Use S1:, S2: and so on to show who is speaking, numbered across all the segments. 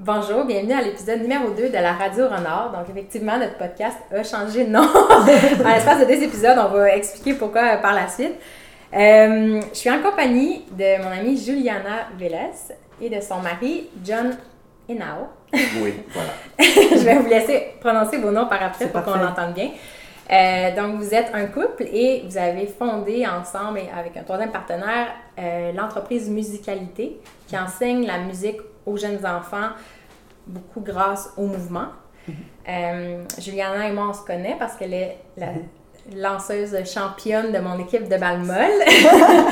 S1: bonjour, bienvenue à l'épisode numéro 2 de la Radio Renard. Donc, effectivement, notre podcast a changé de nom. en l'espace de deux épisodes, on va expliquer pourquoi euh, par la suite. Euh, je suis en compagnie de mon amie Juliana Vélez et de son mari John Henao.
S2: Oui, voilà.
S1: je vais vous laisser prononcer vos noms par après pour qu'on l'entende bien. Euh, donc, vous êtes un couple et vous avez fondé ensemble et avec un troisième partenaire euh, l'entreprise Musicalité qui enseigne la musique aux jeunes enfants, beaucoup grâce au mouvement. Euh, Juliana et moi, on se connaît parce qu'elle est la lanceuse championne de mon équipe de balle molle.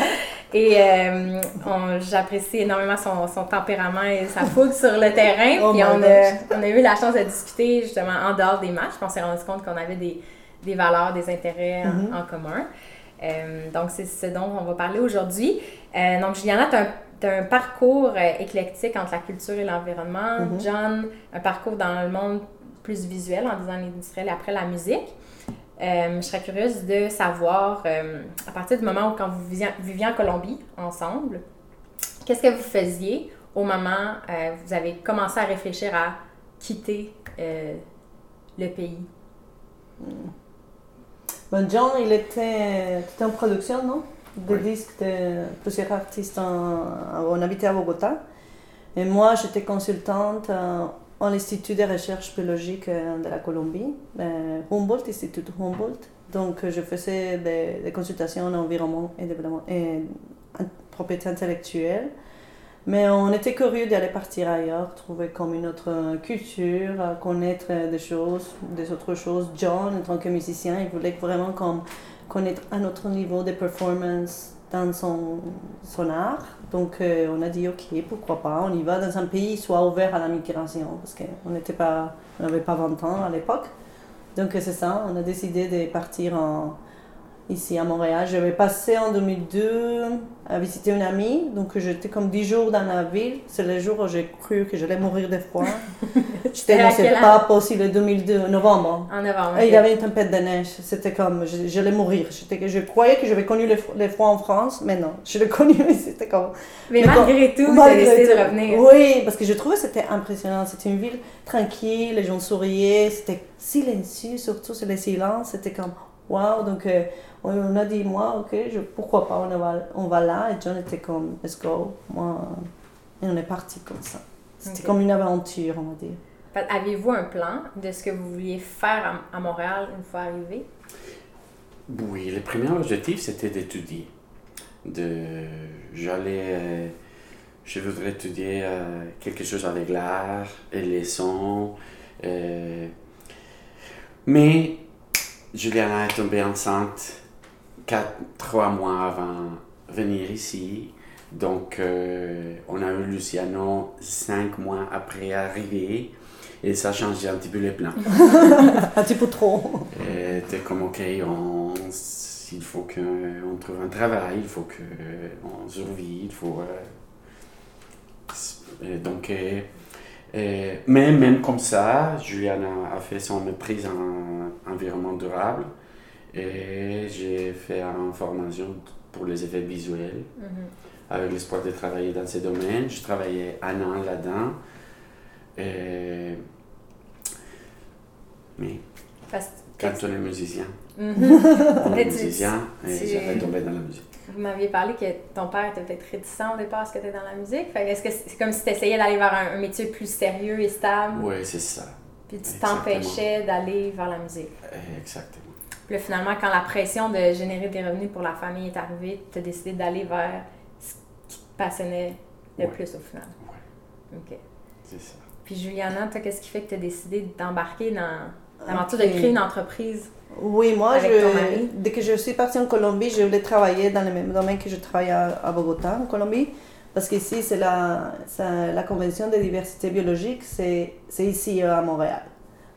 S1: et euh, j'apprécie énormément son, son tempérament et sa fougue sur le terrain.
S3: Oh
S1: Puis on a,
S3: gosh.
S1: on a eu la chance de discuter justement en dehors des matchs. Puis on s'est rendu compte qu'on avait des, des valeurs, des intérêts en-
S3: Mhm.
S1: en, commun. Euh, donc, c'est ce dont on va parler aujourd'hui. Euh, donc, Juliana, tu as, un parcours euh, éclectique entre la culture et l'environnement.
S3: Mhm.
S1: John, un parcours dans le monde plus visuel, en design industriel et après la musique. Euh, je serais curieuse de savoir, euh, à partir du moment où quand vous viviez, en Colombie ensemble, qu'est-ce que vous faisiez au moment où vous avez commencé à réfléchir à quitter le pays?
S3: Ben, John, il était, était en production, non? Des disques de plusieurs artistes. En, on habitait à Bogota. Et moi, j'étais consultante euh, à l'Institut de recherche biologique euh, de la Colombie, euh, Humboldt, Institut Humboldt. Donc, je faisais des, des consultations en environnement et développement et en propriété intellectuelle. Mais on était curieux d'aller partir ailleurs, trouver comme une autre culture, connaître des choses, des autres choses. John, en tant que musicien, il voulait vraiment comme connaître un autre niveau de performance dans son, son art. Donc euh, on a dit ok, pourquoi pas, on y va dans un pays soit ouvert à la migration, parce qu'on n'avait pas 20 ans à l'époque. Donc euh, c'est ça, on a décidé de partir en, ici à Montréal. J'avais passé en 2002 à visiter une amie, donc j'étais comme 10 jours dans la ville. C'est le jour où j'ai cru que j'allais mourir de froid. J'étais non, c'est pas possible, 2002, novembre.
S1: En novembre.
S3: Et il y avait une tempête de neige. C'était comme, j'allais mourir. J'étais- Je croyais que j'avais connu le, le froid en France, mais non. Je l'ai connu, mais c'était comme.
S1: Mais
S3: Mais
S1: malgré tout, tu as
S3: Malgré
S1: décidé de revenir.
S3: Oui, parce que je trouvais que c'était impressionnant. C'était une ville tranquille, les gens souriaient, c'était silencieux, surtout sur les silences. C'était comme, waouh. Donc, euh, on a dit, moi, ok, je, pourquoi pas, on va, on va là. Et John était comme, let's go. Moi, et on est parti comme ça. C'était comme une aventure, on va dire.
S1: Avez-vous un plan de ce que vous vouliez faire à, à Montréal une fois arrivé?
S2: Oui, le premier objectif, c'était d'étudier. De, j'allais, euh, je voudrais étudier euh, quelque chose avec l'art et les sons. euh, mais Juliana est tombée enceinte quatre, trois mois avant venir ici. Donc, euh, on a eu Luciano cinq mois après arriver. Et ça a changé un petit peu les plans.
S3: Un petit peu trop.
S2: Et t'es comme, ok, on, il faut qu'on trouve un travail, il faut qu'on survive, il faut. euh, donc, euh, euh, mais même comme ça, Juliana a fait son maîtrise en environnement durable et j'ai fait une formation pour les effets visuels avec l'espoir de travailler dans ces domaines. J'ai travaillé un an là-dedans. Et- Mais
S1: Parce
S2: quand on est musicien,
S1: Mhm.
S2: on est musicien et j'avais tombé dans la musique.
S1: Vous m'aviez parlé que ton père était peut-être réticent au départ à ce que tu dans la musique. Est-ce que c'est comme si tu essayais d'aller vers un, un métier plus sérieux et stable,
S2: Oui, c'est ça.
S1: puis tu
S2: exactement.
S1: t'empêchais d'aller vers la musique?
S2: Exactement.
S1: Puis là, finalement, quand la pression de générer des revenus pour la famille est arrivée, tu as décidé d'aller vers ce qui te passionnait le
S2: Ouais.
S1: plus au final.
S2: Ouais,
S1: OK.
S2: c'est ça.
S1: Puis Juliana, toi, qu'est-ce qui fait que tu as décidé d'embarquer dans l'aventure
S3: Ok.
S1: de créer une entreprise?
S3: Oui, moi, je, dès que je suis partie en Colombie, je voulais travailler dans le même domaine que je travaille à, à Bogota, en Colombie. Parce qu'ici, c'est la, c'est la Convention de diversité biologique, c'est ici euh, à Montréal.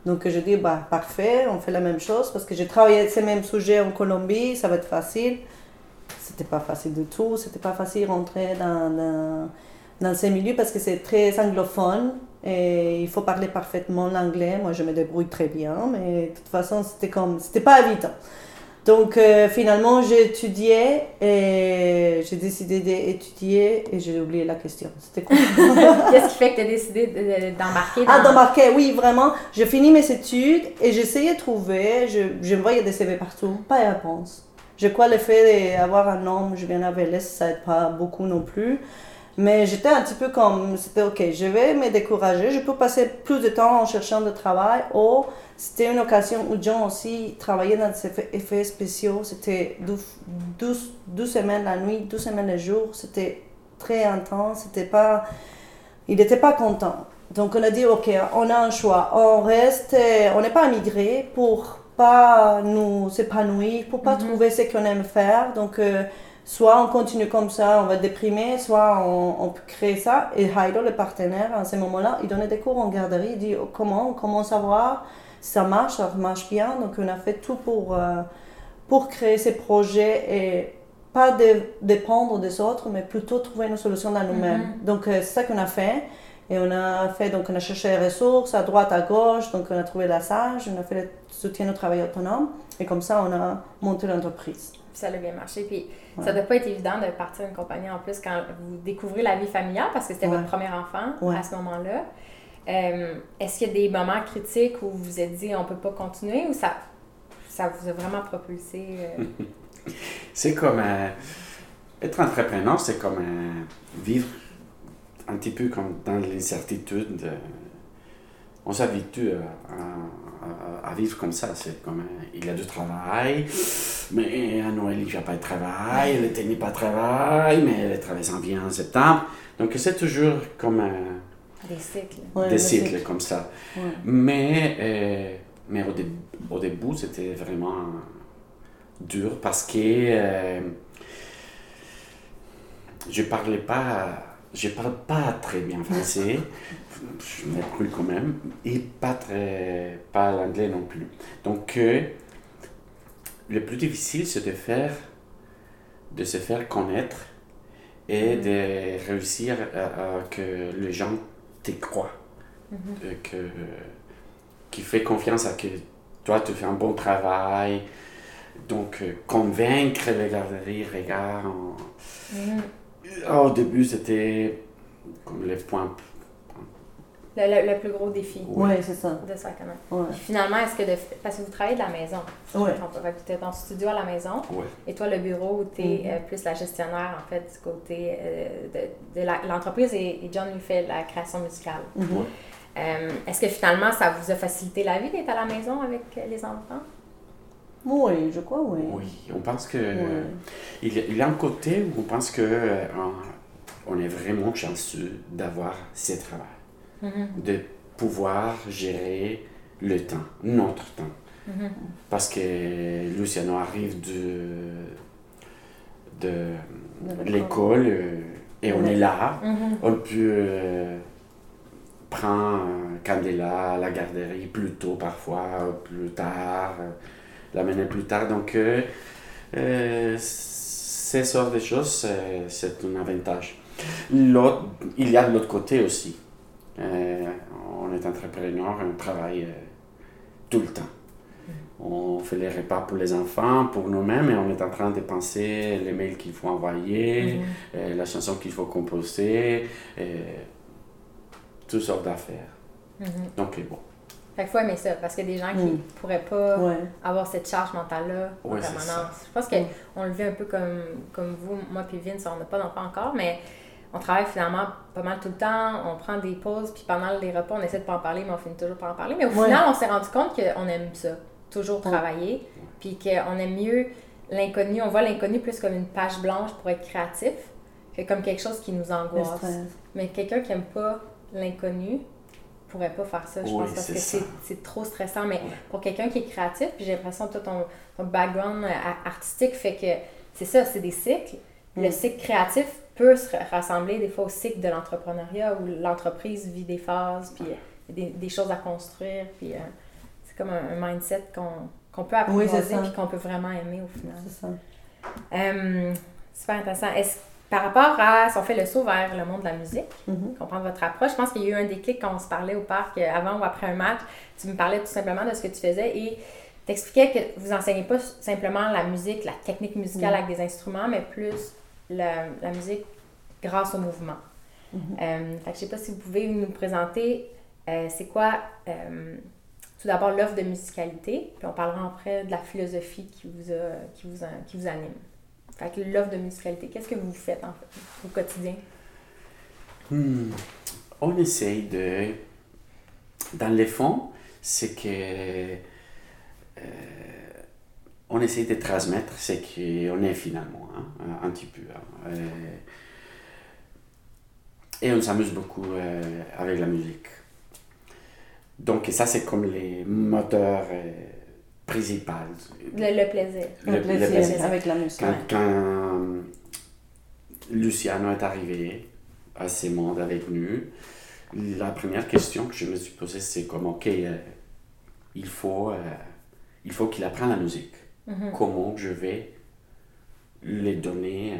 S3: Donc, je dis, bah, parfait, on fait la même chose parce que j'ai travaillé ces mêmes sujets en Colombie, ça va être facile. C'était pas facile du tout, c'était pas facile de rentrer dans, dans, dans ces milieux parce que c'est très anglophone et il faut parler parfaitement l'anglais. Moi, je me débrouille très bien, mais de toute façon, c'était comme, c'était pas évident. Donc euh, finalement, j'ai étudié et j'ai décidé d'étudier et j'ai oublié la question. C'était quoi?
S1: Qu'est-ce qui fait que tu as décidé de- d'embarquer dans...
S3: Ah, d'embarquer, oui, vraiment. J'ai fini mes études et j'essayais de trouver, je, je voyais des CV partout, pas de réponse. Je crois le fait d'avoir un homme, je viens à Vélez, ça aide pas beaucoup non plus. Mais j'étais un petit peu comme, c'était ok, je vais me décourager, je peux passer plus de temps en cherchant de travail. Ou c'était une occasion où John aussi travaillait dans des effets, spéciaux. C'était 12, 12, 12 semaines la nuit, 12 semaines le jour. C'était très intense, c'était pas, il n'était pas content. Donc on a dit, ok, on a un choix. On reste, on n'est pas immigré pour pas nous s'épanouir, pour pas trouver ce qu'on aime faire. Donc euh, soit on continue comme ça, on va déprimer, soit on, on peut créer ça. Et Jairo, le partenaire, à ce moment-là, il donnait des cours en garderie. Il dit, oh, comment on commence à voir si ça marche, ça marche bien. Donc on a fait tout pour, euh, pour créer ces projets et pas de dépendre des autres, mais plutôt trouver une solution dans nous-mêmes. Donc euh, c'est ça qu'on a fait. Et on a fait, donc on a cherché les ressources à droite, à gauche, donc on a trouvé la SAGE, on a fait le soutien au travail autonome, et comme ça on a monté l'entreprise.
S1: Ça a bien marché. Puis ça doit pas être évident de partir une compagnie en plus quand vous découvrez la vie familiale parce que c'était
S3: Ouais.
S1: votre premier enfant
S3: Ouais.
S1: à ce moment-là. Euh, Est-ce qu'il y a des moments critiques où vous vous êtes dit on peut pas continuer ou ça, ça vous a vraiment propulsé? euh?
S2: C'est comme euh, être entrepreneur, c'est comme vivre un petit peu comme dans l'incertitude. on s'habitue à, à- à vivre comme ça. C'est comme il y a du travail, mais à Noël il n'y a pas de travail, n'y a pas de travail, mais le travail s'en vient en septembre. Donc c'est toujours comme euh,
S1: des cycles.
S3: Ouais,
S2: des
S3: le
S2: cycles
S3: cycle.
S2: comme ça.
S3: Ouais.
S2: Mais, euh, mais au, dé- au début, c'était vraiment dur parce que euh, je parlais pas, je parle pas très bien français, je me brûle quand même, et pas très, pas l'anglais non plus. Donc, euh, le plus difficile, c'est de faire, de se faire connaître et de réussir à, à que les gens te croient euh, que, qui fait confiance à que toi, tu fais un bon travail. Donc, euh, convaincre les garderies, regarde.
S1: Mhm.
S2: Ah, Au début, c'était comme les points.
S1: Le, le- le plus gros défi
S3: Ouais, c'est ça.
S1: de ça quand même.
S3: Ouais.
S1: Puis finalement, est-ce que de, parce que vous travaillez de la maison, si je me
S3: Ouais.
S1: trompe pas. Fait que tu es en studio à la maison
S2: Ouais.
S1: et toi le bureau où tu es
S3: Mhm.
S1: plus la gestionnaire en fait du côté euh, de, de la- l'entreprise et, et John lui fait la création musicale. Euh, est-ce que finalement ça vous a facilité la vie d'être à la maison avec euh, les enfants?
S3: Oui, je crois, oui.
S2: Oui, on pense que. Il, y a- il y a un côté où on pense que euh, on, on est vraiment chanceux d'avoir ce
S1: Mhm.
S2: de pouvoir gérer le temps, notre temps.
S1: Mhm.
S2: Parce que Luciano arrive de, de
S3: De
S2: l'école euh, et on est là.
S1: Mhm.
S2: On peut euh, prendre euh, Candela à la garderie plus tôt parfois, ou plus tard, euh, l'amener plus tard. Donc, euh, euh, ces sortes de choses, euh, c'est un avantage. Il y a de l'autre côté aussi. Euh, on est entrepreneur, on travaille euh, tout le temps. On fait les repas pour les enfants, pour nous-mêmes, et on est en train de penser les mails qu'il faut envoyer,
S1: Mhm.
S2: euh, la chanson qu'il faut composer, euh, toutes sortes d'affaires.
S1: Mhm.
S2: Donc, bon,
S1: Fait qu'il faut aimer ça parce qu'il y a des gens qui
S3: Mm.
S1: pourraient pas
S3: Ouais.
S1: avoir cette charge mentale-là en
S2: Ouais, c'est
S1: permanence. Je pense
S3: Mm.
S1: qu'on le vit un peu comme, comme vous, moi puis Vince, on n'a pas d'enfants encore, mais on travaille finalement pas mal tout le temps, on prend des pauses, puis pendant les repas, on essaie de pas en parler, mais on finit toujours par en parler. Mais au
S3: Ouais.
S1: final, on s'est rendu compte qu'on aime ça, toujours
S3: Ouais.
S1: travailler, puis qu'on aime mieux l'inconnu, on voit l'inconnu plus comme une page blanche pour être créatif, que comme quelque chose qui nous angoisse. Mais quelqu'un qui aime pas l'inconnu pourrait pas faire ça, je
S2: Oui,
S1: pense, parce
S2: c'est
S1: que c'est- trop stressant. Mais
S2: Ouais.
S1: pour quelqu'un qui est créatif, puis j'ai l'impression que ton, ton background euh, a- artistique fait que c'est ça, c'est des cycles. Le
S3: Mm.
S1: cycle créatif peut se rassembler des fois au cycle de l'entrepreneuriat où l'entreprise vit des phases, puis euh, des, des choses à construire, puis euh, c'est comme un, un mindset qu'on peut
S3: Oui,
S1: apprivoiser
S3: ça.
S1: puis qu'on peut vraiment aimer au final.
S3: C'est ça.
S1: Euh, super intéressant. Est-ce par rapport à si on fait le saut vers le monde de la musique,
S3: Mhm.
S1: comprendre votre approche. Je pense qu'il y a eu un déclic quand on se parlait au parc euh, avant ou après un match. Tu me parlais tout simplement de ce que tu faisais et t'expliquais que vous enseignez pas simplement la musique, la technique musicale avec des instruments, mais plus la, la musique grâce au mouvement. Euh, fait que je sais pas si vous pouvez nous présenter euh, c'est quoi euh, tout d'abord l'offre de musicalité, puis on parlera après de la philosophie qui vous, a, qui vous, a- qui vous anime. Fait que l'offre de musicalité, qu'est-ce que vous faites en fait au quotidien?
S2: Hmm. On essaye de. Dans les fonds, c'est que. Euh, on essaye de transmettre ce qu'on est finalement, hein, un petit peu. hein. Euh, et on s'amuse beaucoup euh, avec la musique. Donc, ça, c'est comme les moteurs euh, principaux.
S1: Le, le plaisir.
S3: Le, plaisir,
S1: plaisir.
S3: avec la musique.
S2: Quand, quand Luciano est arrivé à ces mondes avec nous, la première question que je me suis posée, c'est comme, OK, euh, il faut, euh, il faut qu'il apprenne la musique.
S1: Mhm.
S2: Comment je vais lui donner euh,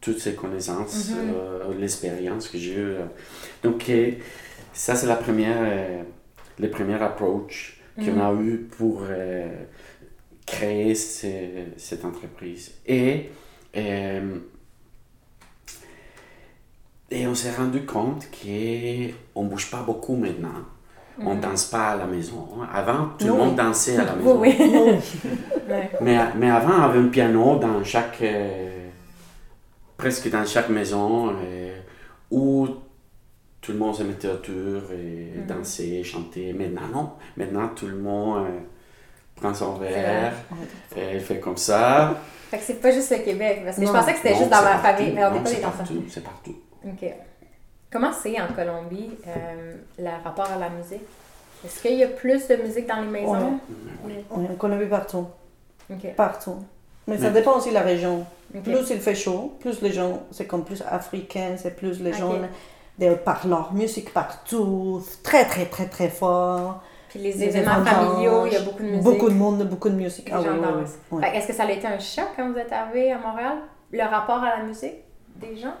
S2: toutes ces connaissances,
S1: Mhm.
S2: euh, l'expérience que j'ai eue. euh. Donc, ça, c'est la première, euh, le premier approach qu'on a eu pour créer ce- cette entreprise. Et, et on s'est rendu compte qu'on ne bouge pas beaucoup maintenant. On ne danse pas à la maison. Avant, tout le
S3: Oui.
S2: monde dansait à la maison.
S1: Oui, oui.
S2: Mais, mais avant, on avait un piano dans chaque. euh, presque dans chaque maison euh, où tout le monde se mettait autour et
S1: Mhm.
S2: dansait, chantait. Maintenant, non. Maintenant, tout le monde euh, prend son verre et fait comme ça.
S1: Fait que c'est pas juste le Québec, parce que
S3: Non.
S1: je pensais que c'était juste dans ma famille, mais on n'est pas
S2: partout, C'est partout.
S1: OK. Comment c'est en Colombie, euh, le rapport à la musique? Est-ce qu'il y a plus de musique dans les maisons?
S3: Oui, on connaît vu partout. Partout. Mais ça dépend aussi de la région. Plus il fait chaud, plus les gens, c'est comme plus africain, c'est plus les gens de, parlent leur musique partout, très très très très fort.
S1: Puis les événements familiaux, il y a beaucoup de musique.
S3: Beaucoup de monde, beaucoup de musique. Ah oui, oui, oui. oui.
S1: Est-ce que ça a été un choc quand vous êtes arrivé à Montréal? Le rapport à la musique des gens?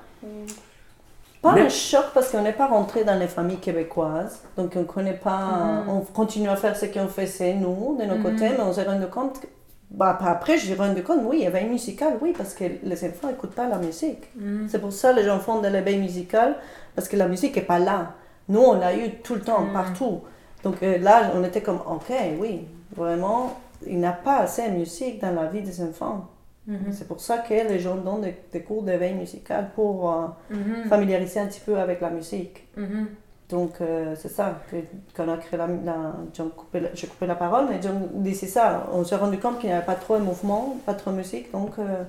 S3: Pas
S2: Mais-
S3: un choc parce qu'on n'est pas rentré dans les familles québécoises. Donc on connaît pas.
S1: Mhm.
S3: On continue à faire ce qu'on faisait nous, de nos
S1: Mhm.
S3: côtés, mais on s'est rendu compte. que- bah, après, suis rendu compte, oui, il y avait une musicale, oui, parce que les enfants n'écoutent pas la musique.
S1: Mm.
S3: C'est pour ça que les gens font de l'éveil musical, parce que la musique n'est pas là. Nous, on l'a eu tout le temps, partout. Donc euh, là, on était comme, ok, oui, vraiment, il n'y a pas assez de musique dans la vie des enfants.
S1: Mhm.
S3: C'est pour ça que les gens donnent des, des cours d'éveil musical pour euh,
S1: Mhm.
S3: familiariser un petit peu avec la musique.
S1: Mhm.
S3: Donc, euh, c'est ça, que, qu'on a créé la... la John la- j'ai coupé la parole, mais John disait ça. On s'est rendu compte qu'il n'y avait pas trop de mouvement, pas trop de musique. Donc, euh,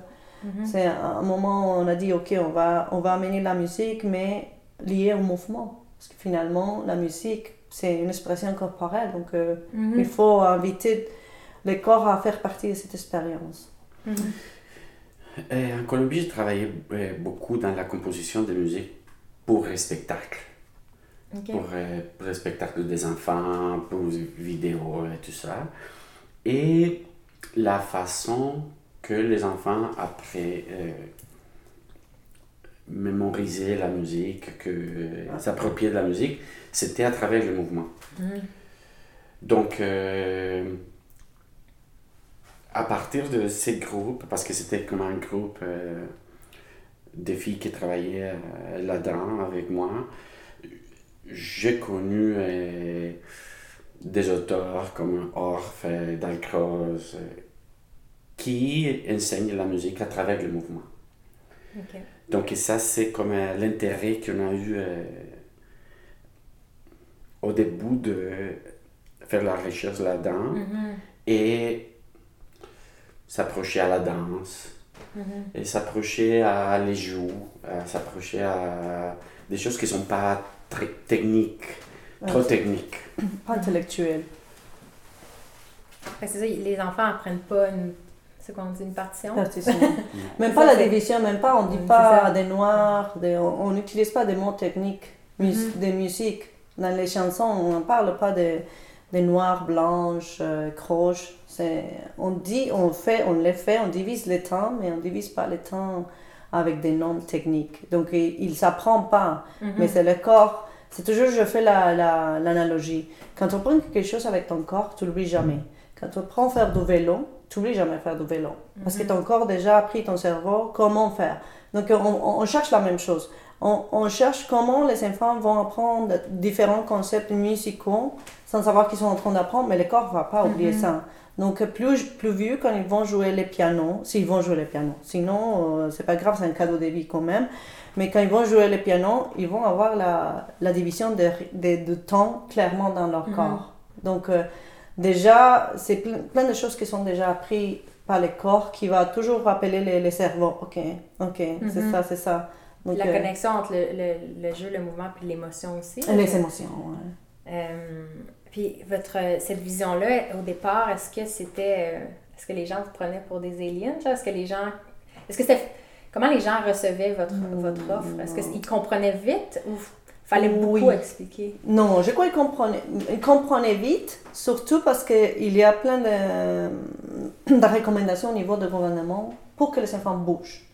S3: c'est un moment où on a dit, OK, on va, on va amener la musique, mais liée au mouvement. Parce que finalement, la musique, c'est une expression corporelle. Donc, il faut inviter les corps à faire partie de cette expérience.
S1: Mhm.
S2: Et en Colombie, j'ai travaillé euh, beaucoup dans la composition de musique pour les spectacles. Pour, euh, pour le spectacle des enfants, pour les vidéos et tout ça. Et la façon que les enfants, après, euh, mémorisaient la musique, que euh, s'appropriaient de la musique, c'était à travers le mouvement.
S1: Mhm.
S2: Donc, euh, à partir de ces groupes, parce que c'était comme un groupe euh, de filles qui travaillaient euh, là-dedans avec moi, j'ai connu euh, des auteurs comme Orff, Dalcroze, qui enseignent la musique à travers le mouvement. Donc, ça, c'est comme l'intérêt qu'on a eu au début de faire la recherche là-dedans
S1: Mhm.
S2: et s'approcher à la danse,
S1: Mhm.
S2: et s'approcher à les joues, à s'approcher à des choses qui ne sont pas très techniques, trop techniques.
S3: Pas intellectuel.
S1: Fait que c'est ça, les enfants apprennent pas une, c'est quoi on dit, une partition?
S3: Partition. même pas
S1: ça,
S3: la division, même pas, on dit pas des noirs, des- on n'utilise pas des mots techniques, mus-
S1: Mhm.
S3: des musiques. Dans les chansons, on ne parle pas des des noirs, blanches, euh, croches. On dit, on fait, on les fait, on divise les temps, mais on divise pas les temps avec des noms techniques. Donc il ne s'apprend pas,
S1: Mhm.
S3: mais c'est le corps C'est toujours, je fais l'analogie. La, Quand on prend quelque chose avec ton corps, tu l'oublies jamais. Quand tu prends faire du vélo, tu n'oublies jamais faire du vélo. Parce que mhm. ton corps déjà appris ton cerveau comment faire. Donc on, on cherche la même chose. On, on, cherche comment les enfants vont apprendre différents concepts musicaux sans savoir qu'ils sont en train d'apprendre, mais le corps ne va pas oublier mhm. ça. Donc, plus, plus vieux, quand ils vont jouer les pianos, s'ils vont jouer les pianos. Sinon, euh, c'est pas grave, c'est un cadeau de vie quand même. Mais quand ils vont jouer les pianos, ils vont avoir la, la division de, de, temps clairement dans leur mhm. corps. Donc, euh, déjà, c'est plein, plein, de choses qui sont déjà apprises par le corps qui va toujours rappeler les, les cerveaux. OK, OK, c'est mhm. ça, c'est ça.
S1: Donc, la euh, connexion entre le, le, le, jeu, le mouvement puis l'émotion aussi.
S3: Les émotions, oui.
S1: Puis votre cette vision-là, au départ, est-ce que c'était. Euh, est-ce que les gens vous prenaient pour des aliens? Est-ce que les gens. Est-ce que c'était. Comment les gens recevaient votre, votre offre? Est-ce qu'ils comprenaient vite ou fallait beaucoup expliquer?
S3: Non, je crois qu'ils comprenaient, ils comprenaient vite, surtout parce qu'il y a plein de, de recommandations au niveau du gouvernement pour que les enfants bougent.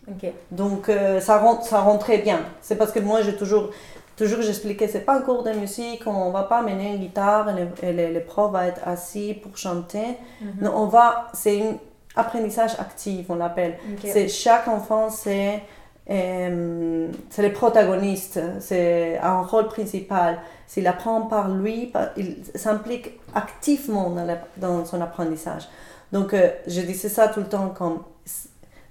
S3: Donc, euh, ça, rentre, ça rentrait bien. C'est parce que moi, j'ai toujours toujours j'expliquais, c'est pas un cours de musique, on va pas amener une guitare et le, le, prof va être assis pour chanter. Mhm. on va, c'est un apprentissage actif, on l'appelle. C'est chaque enfant, c'est euh, c'est le protagoniste, c'est un rôle principal. S'il apprend par lui, il s'implique activement dans, dans, son apprentissage. Donc, euh, je disais ça tout le temps comme.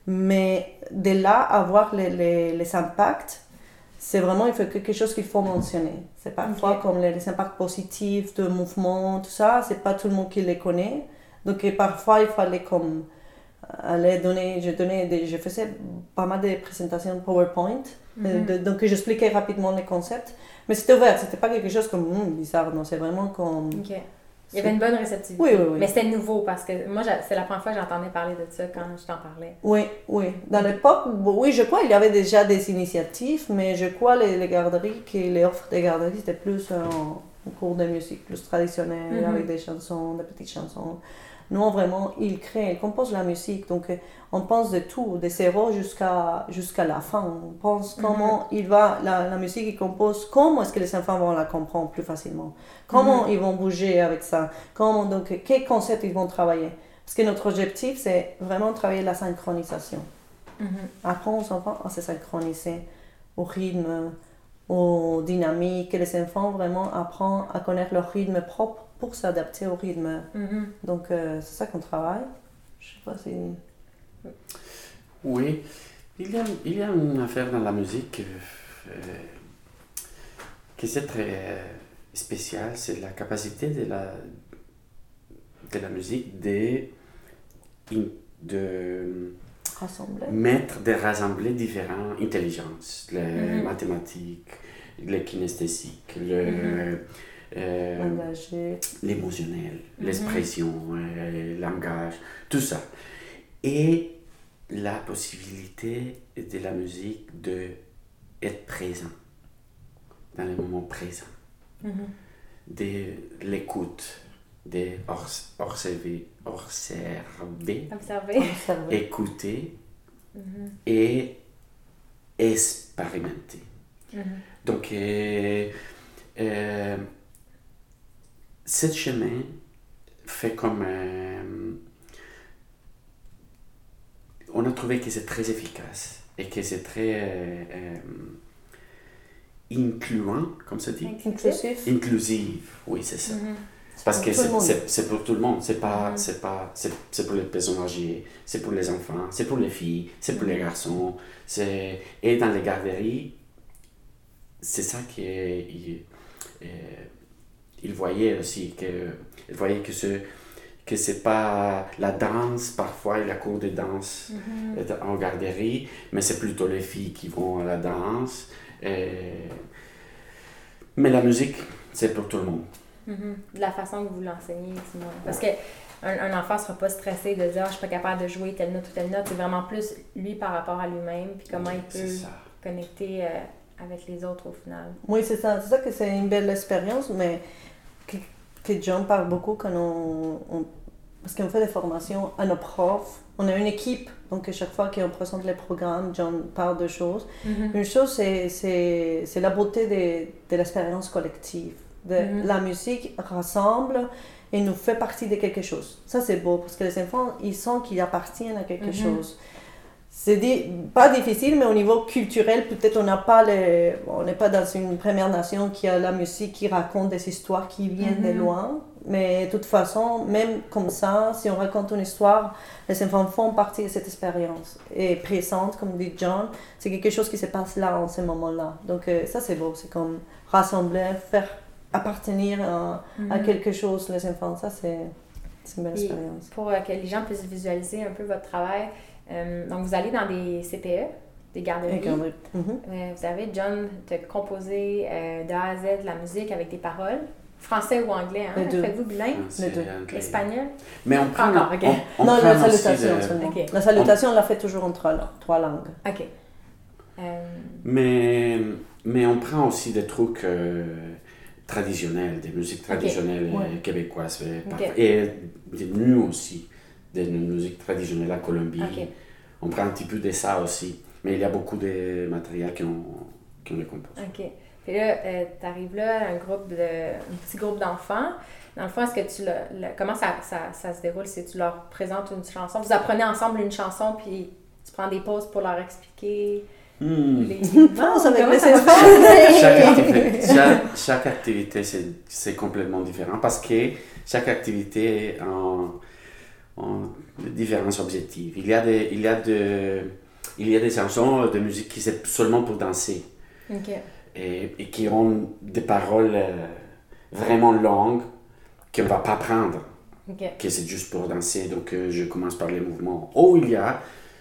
S3: Mais de là, avoir les, les, les impacts, c'est vraiment il faut quelque chose qu'il faut mentionner. C'est parfois comme les, impacts positifs de mouvement, tout ça, c'est pas tout le monde qui les connaît. Donc parfois il fallait comme aller donner, je donnais des, je faisais pas mal de présentations PowerPoint, euh, mhm. donc j'expliquais rapidement les concepts, mais c'était ouvert, c'était pas quelque chose comme hmm, bizarre, non, c'est vraiment comme
S1: il y avait une bonne réceptivité.
S3: Oui, oui, oui.
S1: Mais c'était nouveau parce que moi, c'est la première fois que j'entendais parler de ça quand je t'en parlais.
S3: Oui, oui. Dans l'époque, oui, je crois qu'il y avait déjà des initiatives, mais je crois les, les garderies, que les offres des garderies, c'était plus un, cours de musique plus traditionnel, mhm. avec des chansons, des petites chansons. Nous, vraiment, il crée, il compose la musique. Donc, on pense de tout, de zéro jusqu'à jusqu'à la fin. On pense mhm. comment il va, la, la musique qu'il compose, comment est-ce que les enfants vont la comprendre plus facilement? Comment mhm. ils vont bouger avec ça? Comment, donc, quels concepts ils vont travailler? Parce que notre objectif, c'est vraiment travailler la synchronisation. Mhm. Apprendre aux enfants à se synchroniser au rythme, aux dynamiques, que les enfants vraiment apprennent à connaître leur rythme propre pour s'adapter au rythme. Mm-hmm. Donc, euh, c'est ça qu'on travaille. Je sais pas si.
S2: Oui, il y a, il y a une affaire dans la musique euh, qui est très euh, spéciale, c'est la capacité de la, de la musique de, de
S3: rassembler.
S2: mettre, de rassembler différentes intelligences, les mm-hmm. mathématiques, les kinesthésiques, le, mm-hmm.
S3: Euh,
S2: l'émotionnel, mhm. l'expression, euh, le langage, tout ça. Et la possibilité de la musique de être présent dans le moment présent, mhm. de l'écoute, de observer, observer, écouter mhm. et expérimenter. Donc, euh, ce chemin fait comme... Euh, on a trouvé que c'est très efficace et que c'est très euh, euh, incluant, comme ça dit?
S3: Inclusif.
S2: Inclusif, oui, c'est ça. Mm-hmm. Parce que c'est pour tout le monde, c'est pas, mm-hmm. c'est pas, c'est pour les personnes âgées, c'est pour les enfants, c'est pour les filles, c'est pour les mm-hmm. garçons. Et dans les garderies, c'est ça qui est il voyait aussi que, il voyait que ce que c'est pas la danse parfois la cour de danse mm-hmm. en garderie, mais c'est plutôt les filles qui vont à la danse. Mais la musique, c'est pour tout le monde.
S1: Mm-hmm. La façon que vous l'enseignez, Parce que un, enfant ne sera pas stressé de dire ah, je suis pas capable de jouer telle note ou telle note. C'est vraiment plus lui par rapport à lui-même, puis comment il peut connecter euh, avec les autres au final.
S3: Oui, c'est ça. C'est ça que c'est une belle expérience, mais que, John parle beaucoup quand on, parce qu'on fait des formations à nos profs. On a une équipe, donc à chaque fois qu'on présente les programmes, John parle de choses.
S1: Mhm.
S3: Une chose, c'est- c'est c'est la beauté de, de l'expérience collective. De,
S1: Mhm.
S3: La musique rassemble et nous fait partie de quelque chose. Ça, c'est beau, parce que les enfants, ils sentent qu'ils appartiennent à quelque
S1: Mhm.
S3: chose. C'est pas difficile, mais au niveau culturel, peut-être on n'a pas les, on n'est pas dans une première nation qui a la musique qui raconte des histoires qui viennent de
S1: Mhm.
S3: loin. Mais de toute façon, même comme ça, si on raconte une histoire, les enfants font partie de cette expérience. Et présente, comme dit John, c'est quelque chose qui se passe là, en ce moment-là. Donc euh, ça, c'est beau. C'est comme rassembler, faire appartenir à, à
S1: Mhm.
S3: quelque chose, les enfants. Ça, c'est une belle
S1: Et
S3: expérience.
S1: Pour euh, que les gens puissent visualiser un peu votre travail, euh, donc vous allez dans des CPE, des garderies.
S3: Regardez. Mhm.
S1: Euh, vous avez, John, te composé euh, de A à Z de la musique avec des paroles, français ou anglais. Hein?
S3: Les deux.
S1: Faites-vous bilingue?
S2: C'est
S3: deux.
S1: Espagnol?
S2: Mais on prend,
S1: Encore, ok.
S2: on, on
S3: non,
S2: prend
S3: la salutation
S2: de-
S3: seulement.
S1: Ok.
S3: La salutation, on l'a fait toujours en trois, trois langues.
S1: OK. Euh,
S2: Mais, mais on prend aussi des trucs euh, traditionnels, des musiques traditionnelles euh,
S3: Ouais.
S2: québécoises. Et des nous aussi, des musiques traditionnelles à Colombie. On prend un petit peu de ça aussi. Mais il y a beaucoup de matériel qu'on qu'on les compose.
S1: OK. Puis là, tu arrives là, un groupe de, un petit groupe d'enfants. Dans le fond, est-ce que tu le, le- comment ça, ça, ça se déroule? Si tu leur présentes une chanson, vous apprenez ensemble une chanson, puis tu prends des pauses pour leur expliquer
S2: Hmm.
S1: les... Comment
S3: les
S1: ça va?
S2: chaque activité, chaque, chaque activité c'est, c'est complètement différent parce que chaque activité a différents objectifs. Il y a des, il y a de, il y a des chansons de musique qui c'est seulement pour danser et, et qui ont des paroles euh, vraiment longues qu'on ne va pas prendre, que c'est juste pour danser. Donc euh, je commence par les mouvements. Ou il y a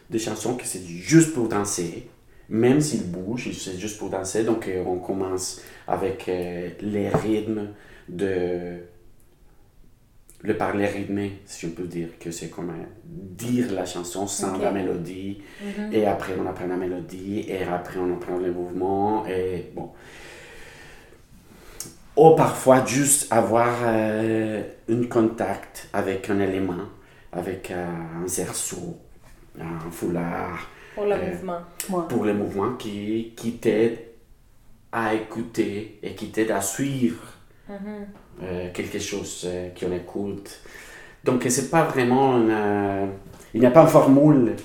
S2: des chansons que c'est juste pour danser, même s'ils bougent, c'est juste pour danser. Donc euh, on commence avec euh, les rythmes de le parler rythmé, si on peut dire que c'est comme dire la chanson sans la mélodie.
S1: Mhm.
S2: Et après, on apprend la mélodie, et après, on apprend les mouvements, et bon. Ou parfois, juste avoir euh, un contact avec un élément, avec euh, un cerceau, un foulard,
S1: Pour le
S2: Euh,
S1: mouvement.
S2: Pour les mouvements qui, qui t'aident à écouter et qui t'aident à suivre
S1: Mhm.
S2: euh, quelque chose euh, qu'on écoute. Donc, c'est pas vraiment une, euh, il n'y a pas une formule.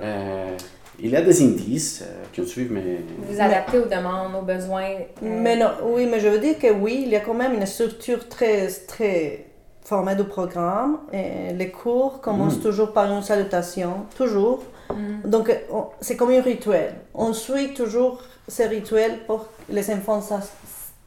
S2: Euh, il y a des indices euh, qu'on suit, mais
S1: Vous adaptez aux demandes, aux besoins. euh,
S3: Mais non, oui, mais je veux dire que oui, il y a quand même une structure très, très formée du programme. Et les cours commencent
S2: Mm.
S3: toujours par une salutation, toujours.
S1: mhm.
S3: Donc, on- c'est comme un rituel. On suit toujours ce rituel pour que les enfants